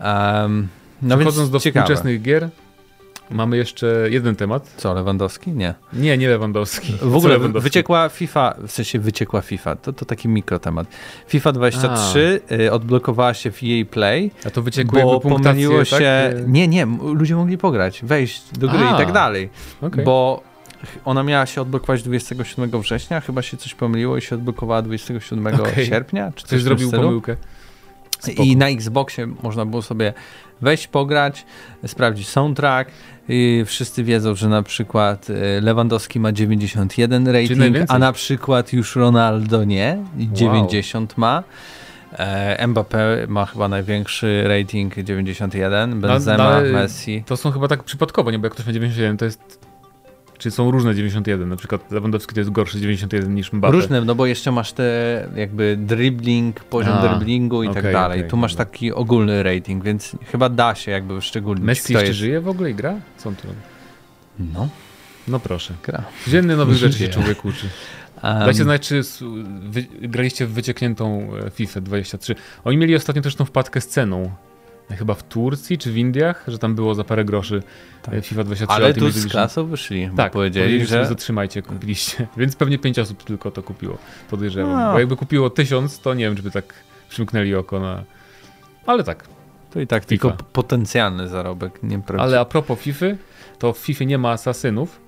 Um, no Przechodząc więc do ciekawe. współczesnych gier, mamy jeszcze jeden temat. Co, Lewandowski? Nie. Nie, nie Lewandowski. W ogóle Lewandowski? wyciekła FIFA, w sensie wyciekła FIFA, to, to taki mikrotemat. FIFA 23 y, odblokowała się w EA Play, A to wyciekły bo pomyliło tak? się... Nie, nie, m- ludzie mogli pograć, wejść do gry A, i tak dalej, Okej. bo ona miała się odblokować 27 września, chyba się coś pomyliło i się odblokowała 27 Okej. sierpnia, czy coś tym zrobił pomyłkę. Spoko. I na Xboxie można było sobie wejść, pograć, sprawdzić soundtrack. I wszyscy wiedzą, że na przykład e, Lewandowski ma 91 rating, a na przykład już Ronaldo nie, i 90 ma. E, Mbappé ma chyba największy rating 91, Benzema, no, Messi. To są chyba tak przypadkowo, nie? Bo jak ktoś ma 91, to jest... Czy są różne 91? Na przykład Lewandowski to jest gorszy 91 niż Mbappé. Różne, no bo jeszcze masz te jakby dribbling, poziom A, dribblingu i tak okej, dalej. okej, tu masz taki ogólny rating, więc chyba da się jakby wyszczególnić. Messi jeszcze jest... żyje w ogóle i gra? Co on tu robi? No, No proszę. gra. Dzienny nowych rzeczy się człowiek uczy. Um, Dajcie znać, czy wy, graliście w wyciekniętą e, FIFA 23. Oni mieli ostatnio też tą wpadkę z ceną. Chyba w Turcji czy w Indiach, że tam było za parę groszy Tak. e, FIFA 23. ale tu z klasą wyszli, Tak, powiedzieli, że że zatrzymajcie, kupiliście. Więc pewnie 5 osób tylko to kupiło, podejrzewam. A. Bo jakby kupiło 1000, to nie wiem, czy by tak przymknęli oko na... Ale tak. to i tak tylko p- potencjalny zarobek, nie prawdziwy. Ale a propos FIFA, to w FIFA nie ma asasynów.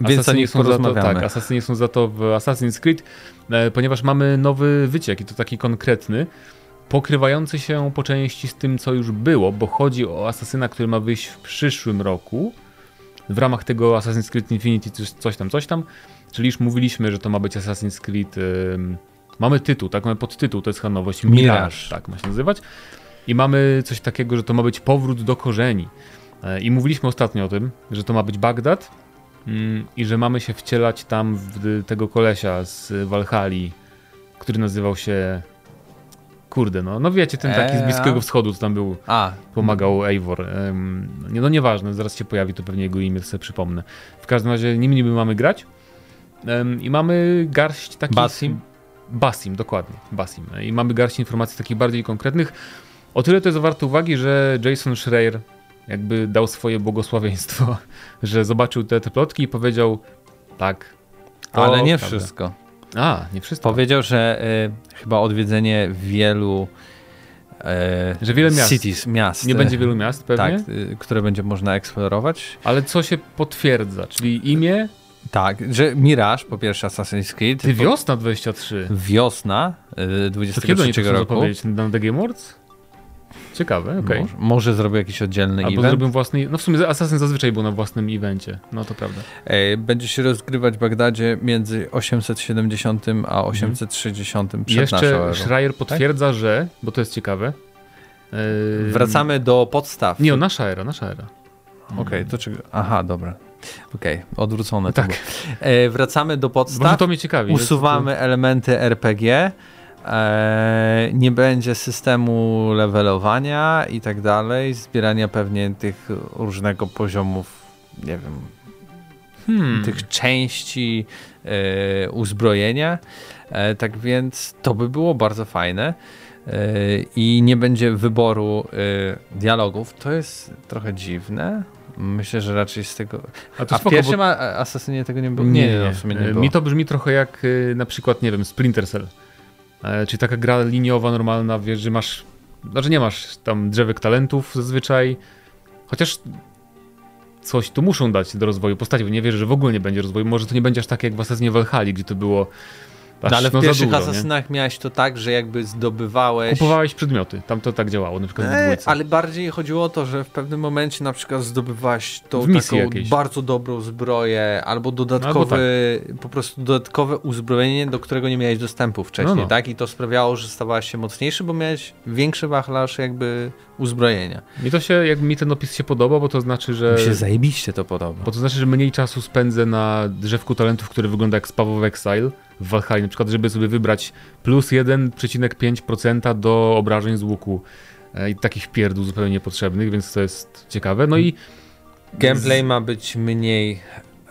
Więc Asasyni są za to, tak, asasyni są za to w Assassin's Creed, e, ponieważ mamy nowy wyciek i to taki konkretny, pokrywający się po części z tym, co już było, bo chodzi o asasyna, który ma wyjść w przyszłym roku w ramach tego Assassin's Creed Infinity coś, tam, coś tam, czyli już mówiliśmy, że to ma być Assassin's Creed ym, mamy tytuł, tak, mamy podtytuł, to jest chyba nowość, Mirage, tak ma się nazywać. I mamy coś takiego, że to ma być powrót do korzeni. E, i mówiliśmy ostatnio o tym, że to ma być Bagdad, Mm, i że mamy się wcielać tam w tego kolesia z Walhali, który nazywał się. Kurde, no, no wiecie, ten taki z Eee. Bliskiego Wschodu, co tam był, A, pomagał Eivor. Nie, no nieważne, zaraz się pojawi, to pewnie jego imię sobie przypomnę. W każdym razie nim niby mamy grać em, i mamy garść takich... Basim? Basim, dokładnie, Basim. I mamy garść informacji takich bardziej konkretnych. O tyle to jest warte uwagi, że Jason Schreier jakby dał swoje błogosławieństwo, że zobaczył te, te plotki i powiedział tak. ale nie prawda. wszystko. A, nie wszystko. Powiedział, że y, chyba odwiedzenie wielu y, Że wiele miast. cities, miast. nie będzie wielu miast pewnie, Tak, y, które będzie można eksplorować. ale co się potwierdza, czyli imię, Tak, że Mirage, po pierwsze Assassin's Creed. ty wiosna 23. Wiosna y, To kiedy oni 23 to roku. zapowiedzieć? Na The Game Awards? Ciekawe, okej. Może, może zrobił jakiś oddzielny Albo event. zrobią własny. No w sumie Assassin zazwyczaj był na własnym evencie. No to prawda. E, Będzie się rozgrywać w Bagdadzie między 870 a 860 przed naszą Jeszcze. Schreier potwierdza, że, bo to jest ciekawe. yy, Wracamy do podstaw. Nie, o, nasza era, nasza era. Okej, to czego? Aha, dobra. Okej, odwrócone Tak. to. E, wracamy do Może podstaw. to mnie ciekawi. Usuwamy elementy RPG. E, nie będzie systemu levelowania i tak dalej. Zbierania pewnie tych różnego poziomów, nie wiem, Hmm. tych części e, uzbrojenia. E, tak więc to by było bardzo fajne. E, I nie będzie wyboru e, dialogów. To jest trochę dziwne. Myślę, że raczej z tego. A to A w spoko, pierwszym bo... Asasynie tego nie było? Nie, Nie, no, w sumie nie było. Mi to brzmi trochę jak y, na przykład, nie wiem, Splinter Cell. E, czyli taka gra liniowa, normalna, wiesz, że masz. Znaczy nie masz tam drzewek talentów zazwyczaj. Chociaż coś tu muszą dać do rozwoju postaci, bo nie wierzę, że w ogóle nie będzie rozwoju. Może to nie będzie aż tak jak w Assassinie Valhalla, gdzie to było. Aż, No, ale w no, pierwszych dużo, nie? asasynach miałeś to tak, że jakby zdobywałeś. Kupowałeś przedmioty, tam to tak działało, na przykład w E, ale bardziej chodziło o to, że w pewnym momencie na przykład zdobywałeś tą taką bardzo dobrą zbroję, albo dodatkowe, po prostu dodatkowe uzbrojenie, do którego nie miałeś dostępu wcześniej, No, no. tak? I to sprawiało, że stawałeś się mocniejszy, bo miałeś większy wachlarz jakby uzbrojenia. Mi to się, jak mi ten opis się podoba, bo to znaczy, że... Mi się zajebiście to podoba. Bo to znaczy, że mniej czasu spędzę na drzewku talentów, który wygląda jak Spaw of Exile w Valhalla, na przykład, żeby sobie wybrać plus 1,5% do obrażeń z łuku e, i takich pierdół zupełnie niepotrzebnych, więc to jest ciekawe. No i Gameplay ma być mniej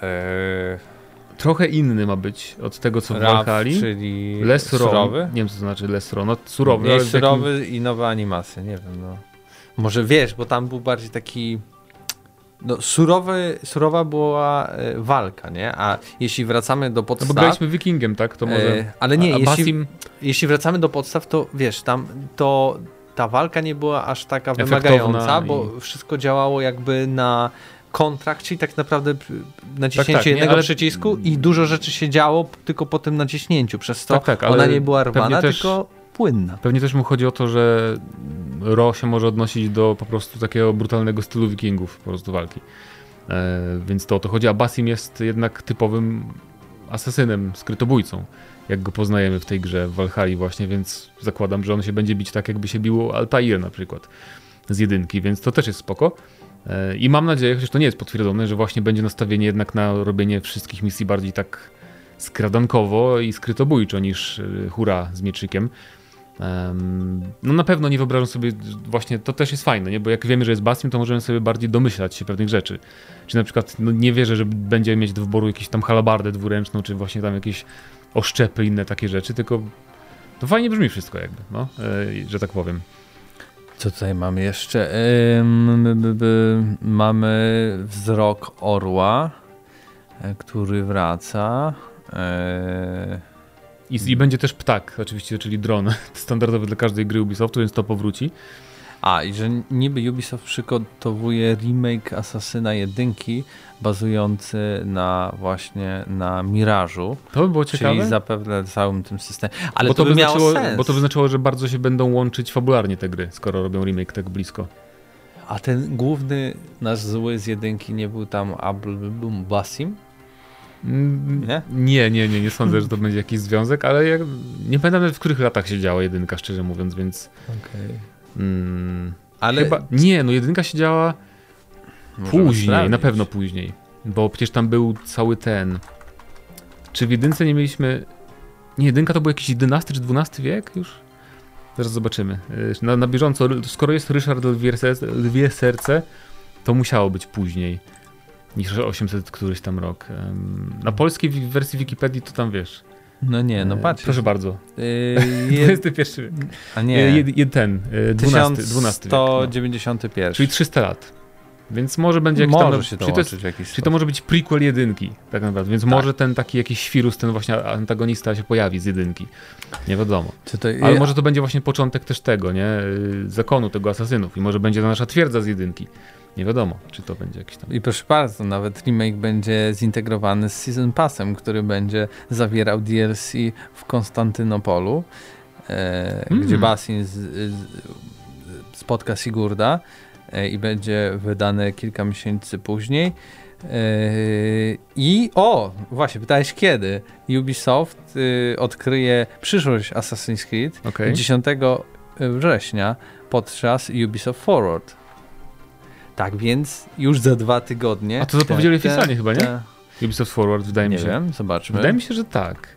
e, trochę inny ma być od tego, co w Valhalla. czyli raw. surowy. Nie wiem, co to znaczy less raw. No surowy, jakim- surowy i nowe animacje, nie wiem, no. Może wiesz, bo tam był bardziej taki... No, surowy, surowa była e, walka, nie? A jeśli wracamy do No podstaw... bo graliśmy wikingiem, tak? To może... e, ale nie, a, a jeśli, Basim... jeśli wracamy do podstaw, to wiesz, tam to ta walka nie była aż taka wymagająca, bo i- wszystko działało jakby na kontrakt, czyli tak naprawdę naciśnięcie tak, nie, jednego ale- przycisku i dużo rzeczy się działo tylko po tym naciśnięciu, przez to Tak, tak, ona nie była rwana, też- tylko płynna. Pewnie też mu chodzi o to, że Ro się może odnosić do po prostu takiego brutalnego stylu wikingów po prostu walki. E, więc to o to chodzi, a Basim jest jednak typowym asesynem, skrytobójcą, jak go poznajemy w tej grze w Valhalla właśnie, więc zakładam, że on się będzie bić tak, jakby się biło Altair na przykład z jedynki, więc to też jest spoko. E, I mam nadzieję, chociaż to nie jest potwierdzone, że właśnie będzie nastawienie jednak na robienie wszystkich misji bardziej tak skradankowo i skrytobójczo niż y, hura z mieczykiem. No na pewno nie wyobrażam sobie, właśnie to też jest fajne, nie? bo jak wiemy, że jest Bastion, to możemy sobie bardziej domyślać się pewnych rzeczy. Czy na przykład no nie wierzę, że będzie mieć do wyboru jakąś tam halabardę dwuręczną, czy właśnie tam jakieś oszczepy, inne takie rzeczy, tylko to fajnie brzmi wszystko jakby, no, e, że tak powiem. Co tutaj mamy jeszcze? Mamy wzrok orła, e, który wraca. E, I, I będzie też ptak, oczywiście, czyli dron, standardowy dla każdej gry Ubisoftu, więc to powróci. A, i że niby Ubisoft przygotowuje remake Assassina 1 bazujący na właśnie na Mirażu, To by było ciekawe. czyli zapewne całym tym systemem. Ale bo to, by miało sens. Bo to by znaczyło, że bardzo się będą łączyć fabularnie te gry, skoro robią remake tak blisko. A ten główny nasz zły z jedynki nie był tam Abul Basim? Nie? Nie, nie, nie, nie sądzę, że to będzie jakiś związek, ale ja nie pamiętam nawet w których latach się działa jedynka, szczerze mówiąc, więc Okej. mm, Ale chyba nie, no jedynka się działa możemy później, na sprawdzić. pewno później, bo przecież tam był cały ten. Czy w jedynce nie mieliśmy. Nie, jedynka to był jakiś XI czy XII wiek już? Zaraz zobaczymy. Y, Na, na bieżąco, skoro jest Ryszard Lwie Serce, Lwie Serce, to musiało być później niż 800 któryś tam rok. Na polskiej wersji Wikipedii to tam wiesz. No nie, no E, patrz. Proszę bardzo. Yy, jed... 21. A Nie. nie, Jed, jed, ten, y, 12, 12 wiek. No. 1191. Czyli 300 lat. Więc może będzie jakiś może tam. się czyli to jest jakiś Czyli to może być prequel jedynki, tak naprawdę. Więc Tak. może ten taki jakiś świrus, ten właśnie antagonista się pojawi z jedynki. Nie wiadomo. To... Ale może to będzie właśnie początek też tego, nie? Y, Zakonu tego asasynów. I może będzie to nasza twierdza z jedynki. Nie wiadomo, czy to będzie jakiś tam. I proszę bardzo, nawet remake będzie zintegrowany z Season Passem, który będzie zawierał DLC w Konstantynopolu, e, Mm. gdzie Basin z, z, spotka Sigurda e, i będzie wydany kilka miesięcy później. E, I o, właśnie, pytałeś kiedy? Ubisoft y, odkryje przyszłość Assassin's Creed Okej. 10 września podczas Ubisoft Forward. Tak więc już za dwa tygodnie. A to zapowiedzieli oficjalnie chyba, nie? te- Ubisoft Forward, wydaje mi Nie się. wiem, zobaczmy. Wydaje mi się, że tak.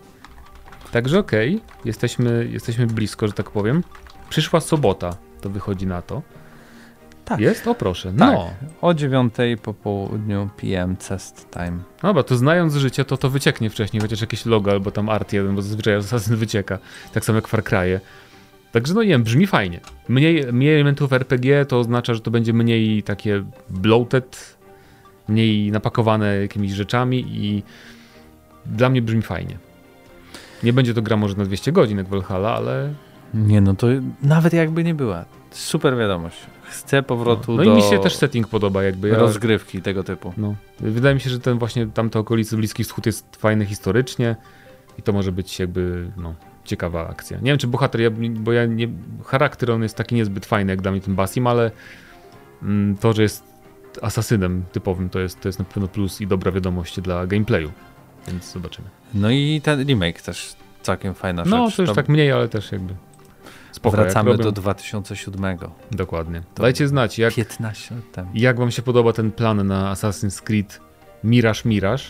Także okej, jesteśmy, jesteśmy blisko, że tak powiem. Przyszła sobota, to wychodzi na to. Tak. Jest? O proszę. Tak. No. O 9 po południu PM test time. Dobra, to znając życie, to to wycieknie wcześniej, chociaż jakieś logo albo tam art jeden, bo zazwyczaj Assassin wycieka. Tak samo jak Far Cry'e. Także no nie wiem, brzmi fajnie. Mniej, mniej elementów RPG to oznacza, że to będzie mniej takie bloated, mniej napakowane jakimiś rzeczami i dla mnie brzmi fajnie. Nie będzie to gra może na 200 godzin jak Valhalla, ale Nie no, to nawet jakby nie była. Super wiadomość. Chcę powrotu no do i mi się też setting podoba jakby. Ja, rozgrywki tego typu. no, wydaje mi się, że ten właśnie tamte okolice Bliski Wschód jest fajny historycznie i to może być jakby no, ciekawa akcja. Nie wiem czy bohater, ja, bo ja nie, charakter on jest taki niezbyt fajny jak dla mnie ten Basim, ale mm, to, że jest asasynem typowym to jest, to jest na pewno plus i dobra wiadomość dla gameplayu, więc zobaczymy. No i ten remake też całkiem fajna No rzecz. to już tak mniej, ale też jakby spoko. Wracamy robią- do 2007. Dokładnie. To- Dajcie znać, jak, 15 lat temu. Jak wam się podoba ten plan na Assassin's Creed Mirage Mirage?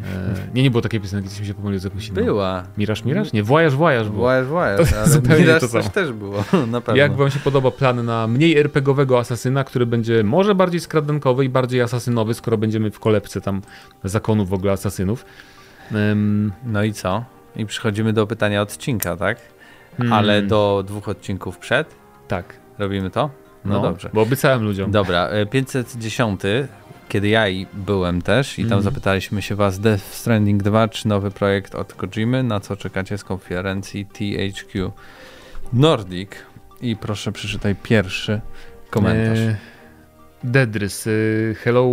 E, nie, nie było takiej piosenki, coś mi się pomyliło z jakąś inną. Była. Mirage Mirage? Nie, Voyage Voyage było. Voyage, Voyage, ale zupełnie Mirage to samo. też było, na pewno. Jak wam się podoba plan na mniej RPGowego asasyna, który będzie może bardziej skradankowy i bardziej asasynowy, skoro będziemy w kolebce tam zakonów w ogóle asasynów? Em, No i co? I przechodzimy do pytania odcinka, tak? hmm, Ale do dwóch odcinków przed Tak. robimy to? No, No, dobrze. Bo obiecałem ludziom. Dobra, e, 510, kiedy ja i byłem też i tam Mhm. zapytaliśmy się was Death Stranding 2 czy nowy projekt od Kojimy, na co czekacie z konferencji THQ Nordic i proszę przeczytaj pierwszy komentarz. E, Dedrys, y, hello.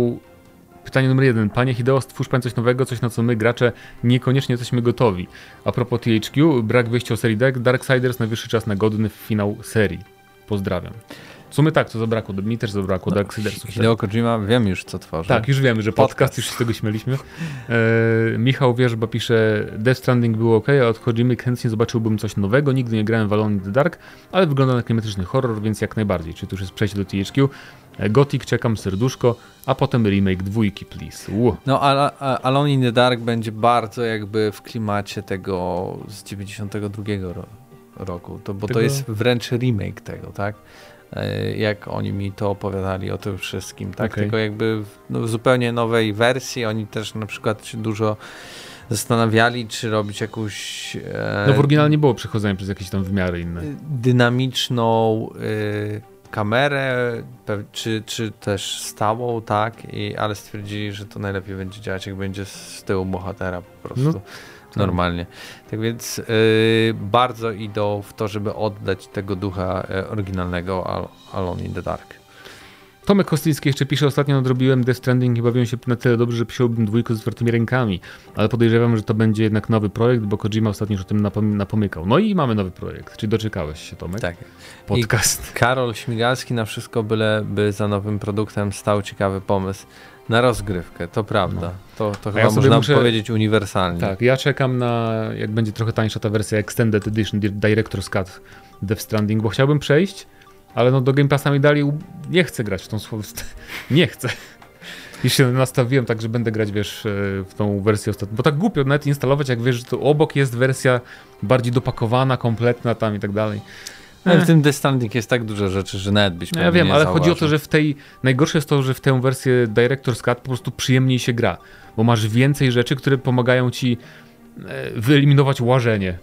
Pytanie numer jeden. Panie Hideo, stwórz pan coś nowego, coś na co my, gracze, niekoniecznie jesteśmy gotowi. A propos THQ, brak wyjścia o serii Darksiders, najwyższy czas na godny finał serii. Pozdrawiam. W sumie tak, to zabrakło. Mi też zabrakło no, Darksidersów. Hideo Kojima, wiem już co tworzy. Tak, już wiemy, że podcast, podcast już z tego śmieliśmy. E, Michał Wierzba pisze, Death Stranding było ok, a od Kojimy chętnie zobaczyłbym coś nowego. Nigdy nie grałem w Alone in the Dark, ale wygląda na klimatyczny horror, więc jak najbardziej. Czy to już jest przejście do THQ? E, Gothic, czekam serduszko, a potem remake dwójki, please. Uh. No, Alone in the Dark będzie bardzo jakby w klimacie tego z 92 roku, to, bo tego... to jest wręcz remake tego, tak? E, jak oni mi to opowiadali o tym wszystkim, tak? Okay. Tylko jakby w no, zupełnie nowej wersji, oni też na przykład się dużo zastanawiali, czy robić jakąś... E, no w oryginalnie nie było przechodzenia przez jakieś tam wymiary inne. Dynamiczną e, kamerę, czy, czy też stałą, tak? I, ale stwierdzili, że to najlepiej będzie działać, jak będzie z tyłu bohatera po prostu. No. Normalnie. Tak więc y, bardzo idą w to, żeby oddać tego ducha y, oryginalnego Alone in the Dark. Tomek Kostycki jeszcze pisze, ostatnio nadrobiłem Death Stranding i bawiłem się na tyle dobrze, że przyjąłbym dwójkę z otwartymi rękami, ale podejrzewam, że to będzie jednak nowy projekt, bo Kojima ostatnio już o tym napom napomykał. No i mamy nowy projekt, czyli doczekałeś się Tomek? Tak. Podcast. I Karol Śmigalski na wszystko byle by za nowym produktem stał ciekawy pomysł na rozgrywkę, to prawda. No. To, to chyba ja można muszę... powiedzieć uniwersalnie. Tak, ja czekam na, jak będzie trochę tańsza ta wersja Extended Edition, Director's Cut Death Stranding, bo chciałbym przejść, ale no do Game Passa mi dali, nie chcę grać w tą słowo, nie chcę. I się nastawiłem tak, że będę grać, wiesz, e, w tą wersję ostatnią. Bo tak głupio nawet instalować, jak wiesz, że to obok jest wersja bardziej dopakowana, kompletna tam i tak dalej. No, w tym The Standing jest tak dużo rzeczy, że nawet byś no, Ja wiem, ale chodzi o to, że w tej. Najgorsze jest to, że w tę wersję Director's Cut po prostu przyjemniej się gra, bo masz więcej rzeczy, które pomagają ci e, wyeliminować łażenie.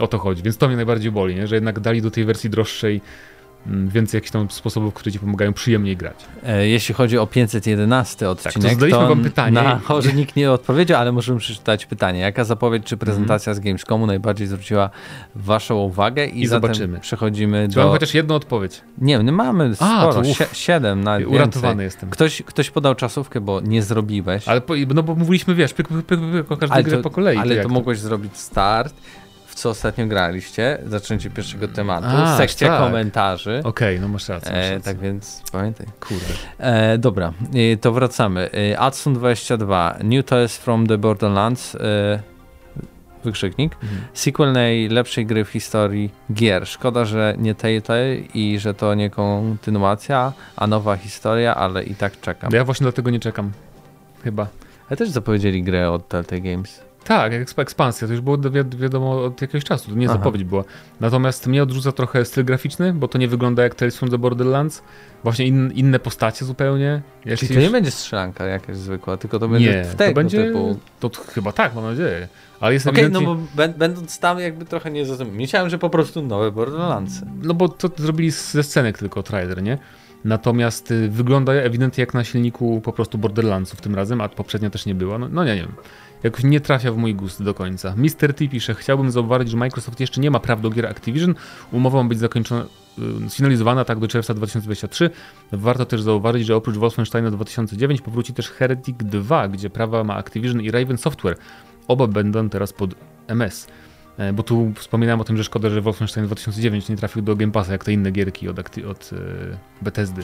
O to chodzi, więc to mnie najbardziej boli, nie? że jednak dali do tej wersji droższej więcej jakichś tam sposobów, które ci pomagają przyjemniej grać. E, jeśli chodzi o 511 odcinek, tak, to, to wam pytanie. Na chorze nikt nie odpowiedział, ale możemy przeczytać pytanie. Jaka zapowiedź czy prezentacja mm. z Gamescomu najbardziej zwróciła waszą uwagę? I, I zobaczymy. przechodzimy czy do... Mamy chociaż jedną odpowiedź. Nie, my mamy sporo, A, si siedem na Uratowany więcej. jestem. Ktoś, ktoś podał czasówkę, bo nie zrobiłeś. Ale po, no bo mówiliśmy, wiesz, pyk, pyk, pyk, pyk o każdej grze po kolei. Ale to, to mogłeś zrobić start w co ostatnio graliście, zaczęcie pierwszego tematu, A, sekcja tak. komentarzy. Okej, okay, no masz rację, masz e, rację. tak więc pamiętaj. Kurde. E, dobra, e, to wracamy. E, Adsun22, New Toys from the Borderlands, e, wykrzyknik. Mhm. Sequel najlepszej gry w historii gier. Szkoda, że nie Telltale i że to nie kontynuacja, a nowa historia, ale i tak czekam. Ja właśnie dlatego nie czekam. Chyba. Ale też zapowiedzieli grę od Telltale Games. Tak, ekspansja, to już było wi wiadomo od jakiegoś czasu, to nie Aha. zapowiedź była. Natomiast mnie odrzuca trochę styl graficzny, bo to nie wygląda jak Tales from the Borderlands. Właśnie in, inne postacie zupełnie. Czyli to już... nie będzie strzelanka jakaś zwykła, tylko to będzie nie, w tego to będzie, typu... To chyba tak, mam nadzieję. Ale jest Okej, okay, ewidentnie... no bo będąc tam jakby trochę nie zrozumiałem. Myślałem, że po prostu nowe Borderlandsy. No bo to zrobili ze scenek tylko trailer, nie? Natomiast y, wygląda ewidentnie jak na silniku po prostu Borderlandsów tym razem, a poprzednia też nie była. No, no nie, nie wiem jakoś nie trafia w mój gust do końca. Mr. T pisze, chciałbym zauważyć, że Microsoft jeszcze nie ma praw do gier Activision. Umowa ma być zakończona, sfinalizowana tak do czerwca 2023. Warto też zauważyć, że oprócz Wolfensteina 2009 powróci też Heretic 2, gdzie prawa ma Activision i Raven Software. Oba będą teraz pod MS. E, bo tu wspominałem o tym, że szkoda, że Wolfenstein 2009 nie trafił do Game Passa, jak te inne gierki od, od e, Bethesdy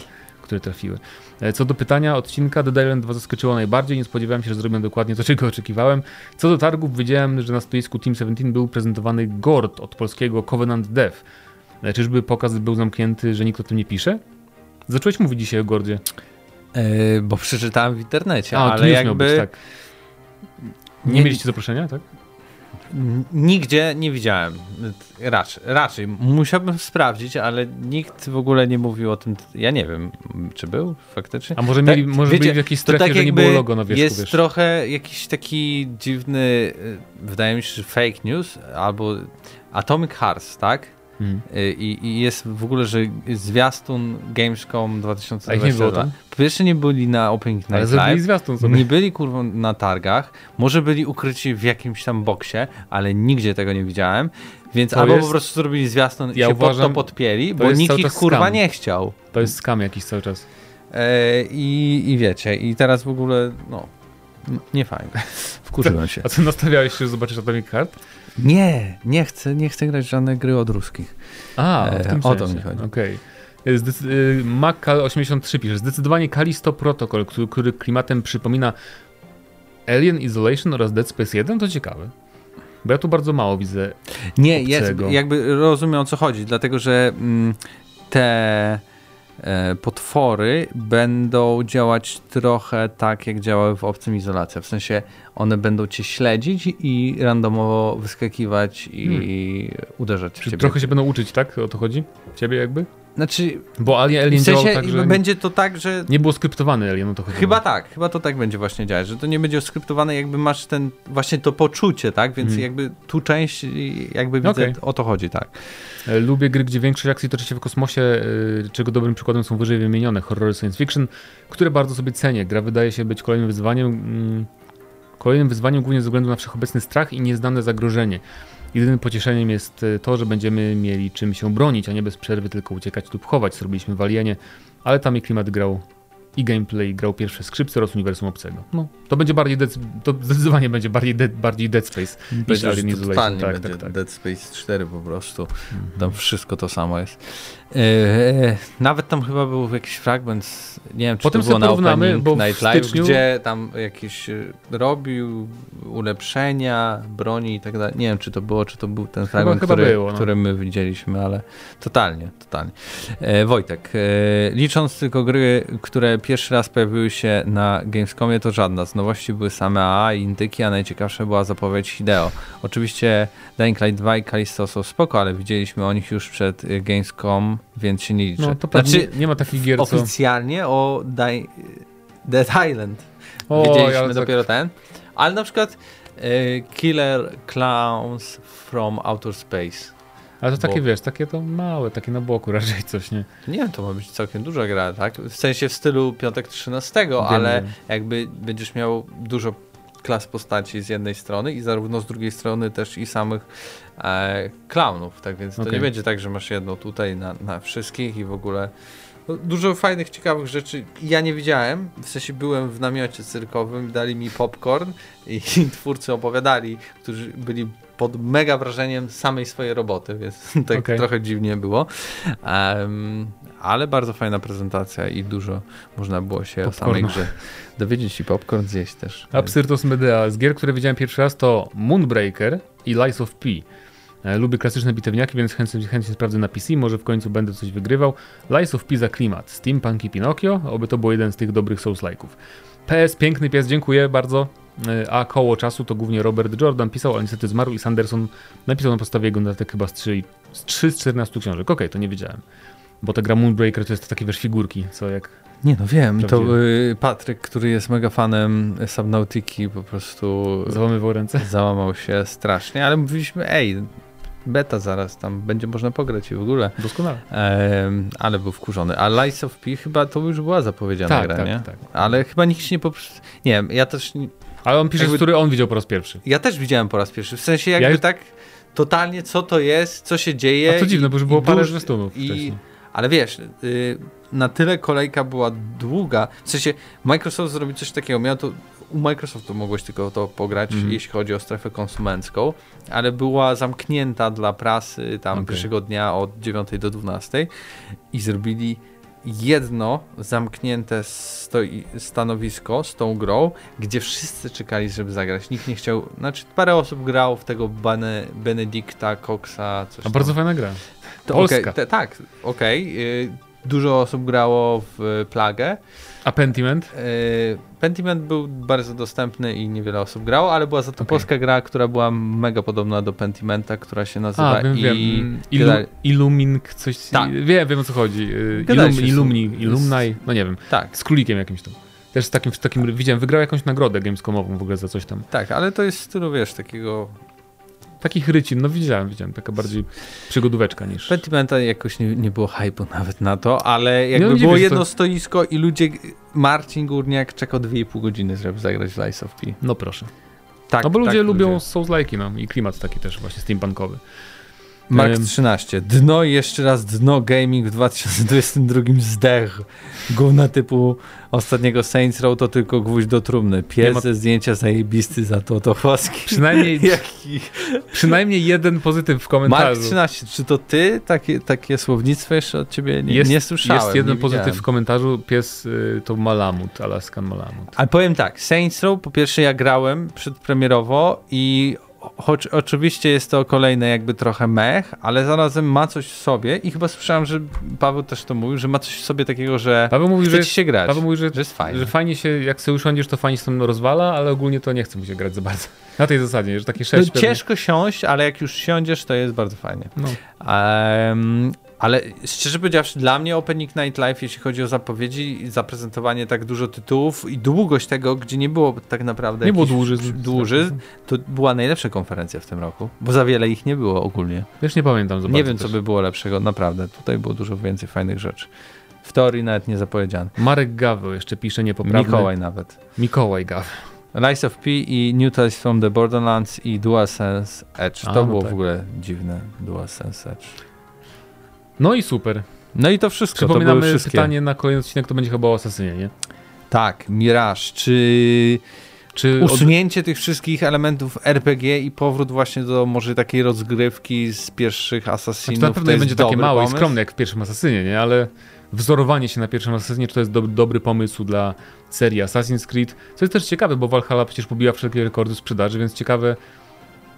które trafiły. E, co do pytania odcinka, The Island 2 zaskoczyło najbardziej, nie spodziewałem się, że zrobią dokładnie to, czego oczekiwałem. Co do targów, wiedziałem, że na stoisku Team 17 był prezentowany Gord od polskiego Covenant Dev. E, czyżby pokaz był zamknięty, że nikt o tym nie pisze? Zacząłeś mówić dzisiaj o Gordzie. Yy, bo przeczytałem w internecie, A, ale jakby... Być, tak. Nie, nie mieliście zaproszenia, tak? Nigdzie nie widziałem. Raczej, raczej. Musiałbym sprawdzić, ale nikt w ogóle nie mówił o tym. Ja nie wiem, czy był faktycznie. A może, mieli, tak, może wiecie, byli w jakiejś strefie, tak że nie było logo na wierzchu. Jest wiesz. trochę jakiś taki dziwny, y, wydaje mi się, że fake news, albo Atomic Hearts, tak? Mhm. I, I, jest w ogóle, że zwiastun Gamescom 2022. Po pierwsze nie byli na Opening Night ale Live, zwiastun sobie. nie byli kurwa na targach, może byli ukryci w jakimś tam boksie, ale nigdzie tego nie widziałem. Więc to albo jest... po prostu zrobili zwiastun ja i się uważam, pod to podpięli, bo nikt ich kurwa skam. nie chciał. To jest skam jakiś cały czas. E, i, I wiecie, i teraz w ogóle, no, nie fajnie. Wkurzyłem się. A co, nastawiałeś się, że zobaczysz Atomic Heart? Nie, nie chcę, nie chcę grać w żadne gry od ruskich. A, w E, tym o to mi chodzi. Okay. Mac83 pisze, zdecydowanie Callisto Protocol, który, który klimatem przypomina Alien Isolation oraz Dead Space 1, to ciekawe. Bo ja tu bardzo mało widzę. Nie, jest, obcego. jakby rozumiem o co chodzi, dlatego że mm, te e, potwory będą działać trochę tak, jak działały w Obcym Izolacja. W sensie one będą cię śledzić i randomowo wyskakiwać i uderzać w Hmm. Czy ciebie. trochę się będą uczyć, tak? O to chodzi? Ciebie jakby? Znaczy, Bo Alien, Alien w sensie tak, że będzie to tak, że nie było skryptowany Alien, o to. Chyba tak, chyba to tak będzie właśnie działać, że to nie będzie skryptowane, jakby masz ten, właśnie to poczucie, tak? Więc Mhm. jakby tu część, jakby widzę, Okej. o to chodzi, tak. E, Lubię gry, gdzie większość akcji toczy się w kosmosie, e, czego dobrym przykładem są wyżej wymienione horrory science fiction, które bardzo sobie cenię. Gra wydaje się być kolejnym wyzwaniem, mm, kolejnym wyzwaniem głównie ze względu na wszechobecny strach i nieznane zagrożenie. Jedynym pocieszeniem jest e, to, że będziemy mieli czym się bronić, a nie bez przerwy tylko uciekać lub chować. Co robiliśmy w Alienie, ale tam i klimat grał i gameplay grał pierwsze skrzypce oraz uniwersum obcego. No, to będzie bardziej, dead, to zdecydowanie będzie bardziej dead, bardziej Dead Space niż Alien Tak, będzie tak, tak. Dead Space 4 po prostu. Mhm. Tam wszystko to samo jest. E, nawet tam chyba był jakiś fragment, z- nie wiem czy Potem to było na Opening bo w Night Live, styczniu- gdzie tam jakiś e, robił ulepszenia, broni i tak dalej. Nie wiem czy to było, czy to był ten fragment, chyba który, było, no. który my widzieliśmy, ale totalnie, totalnie. E, Wojtek, e, licząc tylko gry, które pierwszy raz pojawiły się na Gamescomie, to żadna. Z nowości były same AA i indyki, a najciekawsza była zapowiedź Hideo. Oczywiście Dying Light 2 i Callisto są spoko, ale widzieliśmy o nich już przed y, Gamescom, więc się nie liczy. No to pewnie znaczy, nie ma takich gier, co... oficjalnie o Di- Dead Island O, widzieliśmy ja tak- dopiero ten, ale na przykład y, Killer Clowns from Outer Space. Ale to takie, bo- wiesz, takie to małe, takie na boku raczej coś, nie? Nie wiem, to ma być całkiem duża gra, tak? W sensie w stylu piątek 13, ale wiem. jakby będziesz miał dużo klas postaci z jednej strony i zarówno z drugiej strony też i samych e, klaunów, tak więc to nie będzie tak, że masz jedno tutaj na, na wszystkich i w ogóle no, dużo fajnych, ciekawych rzeczy ja nie widziałem, w sensie byłem w namiocie cyrkowym, dali mi popcorn i, twórcy opowiadali, którzy byli pod mega wrażeniem samej swojej roboty, więc tak Okej. trochę dziwnie było. Em, ale bardzo fajna prezentacja i dużo można było się o samej Popcornu. grze dowiedzieć i popcorn zjeść też. Absyrtos Medea. Z gier, które widziałem pierwszy raz to Moonbreaker i Lies of P. E, Lubię klasyczne bitewniaki, więc chętnie, chętnie sprawdzę na PC, może w końcu będę coś wygrywał. Lies of P za klimat. Steampunk i Pinocchio, oby to był jeden z tych dobrych Souls-like'ów. PS, piękny pies, dziękuję bardzo. E, A koło czasu to głównie Robert Jordan pisał, ale niestety zmarł i Sanderson napisał na podstawie jego notatek chyba z 3, z 3 z 14 książek. Okej, to nie wiedziałem. Bo ta gra Moonbreaker to jest takie wiesz figurki, co jak Nie no wiem, to y, Patryk, który jest mega fanem Subnautiki po prostu załamywał ręce. załamał się strasznie, ale mówiliśmy ej, beta zaraz tam będzie można pograć i w ogóle. Doskonale. Em, ale był wkurzony. A Lies of P chyba to już była zapowiedziana Tak, gra, tak, nie? tak. Ale chyba nikt się nie poprzez... Nie wiem, ja też, Ale on pisze, Jakby- który on widział po raz pierwszy. ja też widziałem po raz pierwszy. W sensie jakby Ja już- tak totalnie co to jest, co się dzieje. A to dziwne, bo już i było parę zwiastunów i- wcześniej. Ale wiesz, y, na tyle kolejka była długa. W sensie Microsoft zrobił coś takiego. Miał to, u Microsoftu mogłeś tylko to pograć, Mhm. jeśli chodzi o strefę konsumencką, ale była zamknięta dla prasy tam Okej. pierwszego dnia od 9 do 12 i zrobili jedno zamknięte stoi, stanowisko z tą grą, gdzie wszyscy czekali, żeby zagrać. Nikt nie chciał, znaczy parę osób grało w tego Bene, Benedicta Coxa, coś A tam. bardzo fajna gra. To Polska. okej, te, tak, okej. y, Dużo osób grało w y, Plagę. A Pentiment? Y, Pentiment był bardzo dostępny i niewiele osób grało, ale była za to Okej. polska gra, która była mega podobna do Pentimenta, która się nazywa A, wiem, i... wiem. Ilu, Illumink, coś... Tak. Wiem, wiem o co chodzi. Y, Illumni, z- Illumni, no nie wiem. Tak, Z królikiem jakimś tam. Też z takim, z takim widziałem, wygrał jakąś nagrodę gamescomową w ogóle za coś tam. tak, ale to jest w stylu, wiesz, takiego... Takich rycin, no widziałem, widziałem. Taka bardziej przygodóweczka niż... Pentimenta jakoś nie, nie było hypu nawet na to, ale jakby nie było jedno to- stoisko i ludzie... Marcin Górniak czekał 2,5 godziny, żeby zagrać w Lies of P. No proszę. Tak, no bo ludzie tak, lubią Souls-like'i, no i klimat taki też właśnie steampunkowy. Mark Ym. 13. Dno i jeszcze raz dno gaming w 2022 zdech. Gówna typu ostatniego Saints Row to tylko gwóźdź do trumny. Pies ma- ze zdjęcia zajebisty za to to chłoski. Przynajmniej, Jaki? przynajmniej jeden pozytyw w Mark komentarzu. 13. Czy to ty? Takie, takie słownictwo jeszcze od ciebie nie, jest, nie słyszałem. Jest jeden pozytyw widziałem. w komentarzu. Pies y, to Malamut, Alaskan Malamut. Ale powiem tak, Saints Row po pierwsze ja grałem przedpremierowo i choć oczywiście jest to kolejne jakby trochę mech, ale zarazem ma coś w sobie i chyba słyszałem, że Paweł też to mówił, że ma coś w sobie takiego, że Paweł mówi, chce że, ci się grać, Paweł mówi, że, że jest fajne. że fajnie się, jak sobie usiądziesz, to fajnie się rozwala, ale ogólnie to nie chce mu się grać za bardzo. Na tej zasadzie, że takie No, sześć pewnie- ciężko siąść, ale jak już siądziesz, to jest bardzo fajnie. No. Em, ale szczerze powiedziawszy, dla mnie Opening Night Live, jeśli chodzi o zapowiedzi i zaprezentowanie tak dużo tytułów i długość tego, gdzie nie było tak naprawdę Nie było dłużyzn. dłużyzn, to była najlepsza konferencja w tym roku, bo za wiele ich nie było ogólnie. Wiesz, nie pamiętam nie wiem, co też. by było lepszego, naprawdę. Tutaj było dużo więcej fajnych rzeczy. W teorii nawet nie zapowiedziane. Marek Gaweł jeszcze pisze niepoprawny. Mikołaj nawet. Mikołaj Gaweł. Lies of P i New Tales from the Borderlands i DualSense Edge. A, To no było tak. w ogóle dziwne, DualSense Edge. No i super. No i to wszystko, to były Przypominamy wszystkie. pytanie na kolejny odcinek, to będzie chyba o Asasynie, nie? Tak, Mirage, czy Czy od... usunięcie tych wszystkich elementów RPG i powrót właśnie do może takiej rozgrywki z pierwszych Znaczy, Assassinów, na to pewno nie jest będzie takie małe i pomysł? skromne jak w pierwszym Asasynie, nie? Ale wzorowanie się na pierwszym Asasynie, czy to jest do, dobry pomysł dla serii Assassin's Creed. Co jest też ciekawe, bo Valhalla przecież pobiła wszelkie rekordy sprzedaży, więc ciekawe,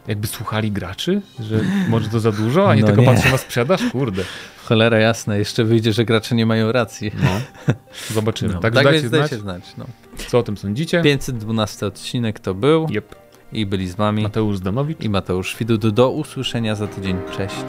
jakby słuchali graczy, że może to za dużo, a nie No tylko nie. patrzą na sprzedaż? Kurde. Cholera jasne, jeszcze wyjdzie, że gracze nie mają racji. No. Zobaczymy. No, tak, tak dajcie znać, znać. No. co o tym sądzicie. 512 odcinek to był Jep. i byli z wami Mateusz Zdanowicz. i Mateusz Widudu. Do usłyszenia za tydzień. Cześć.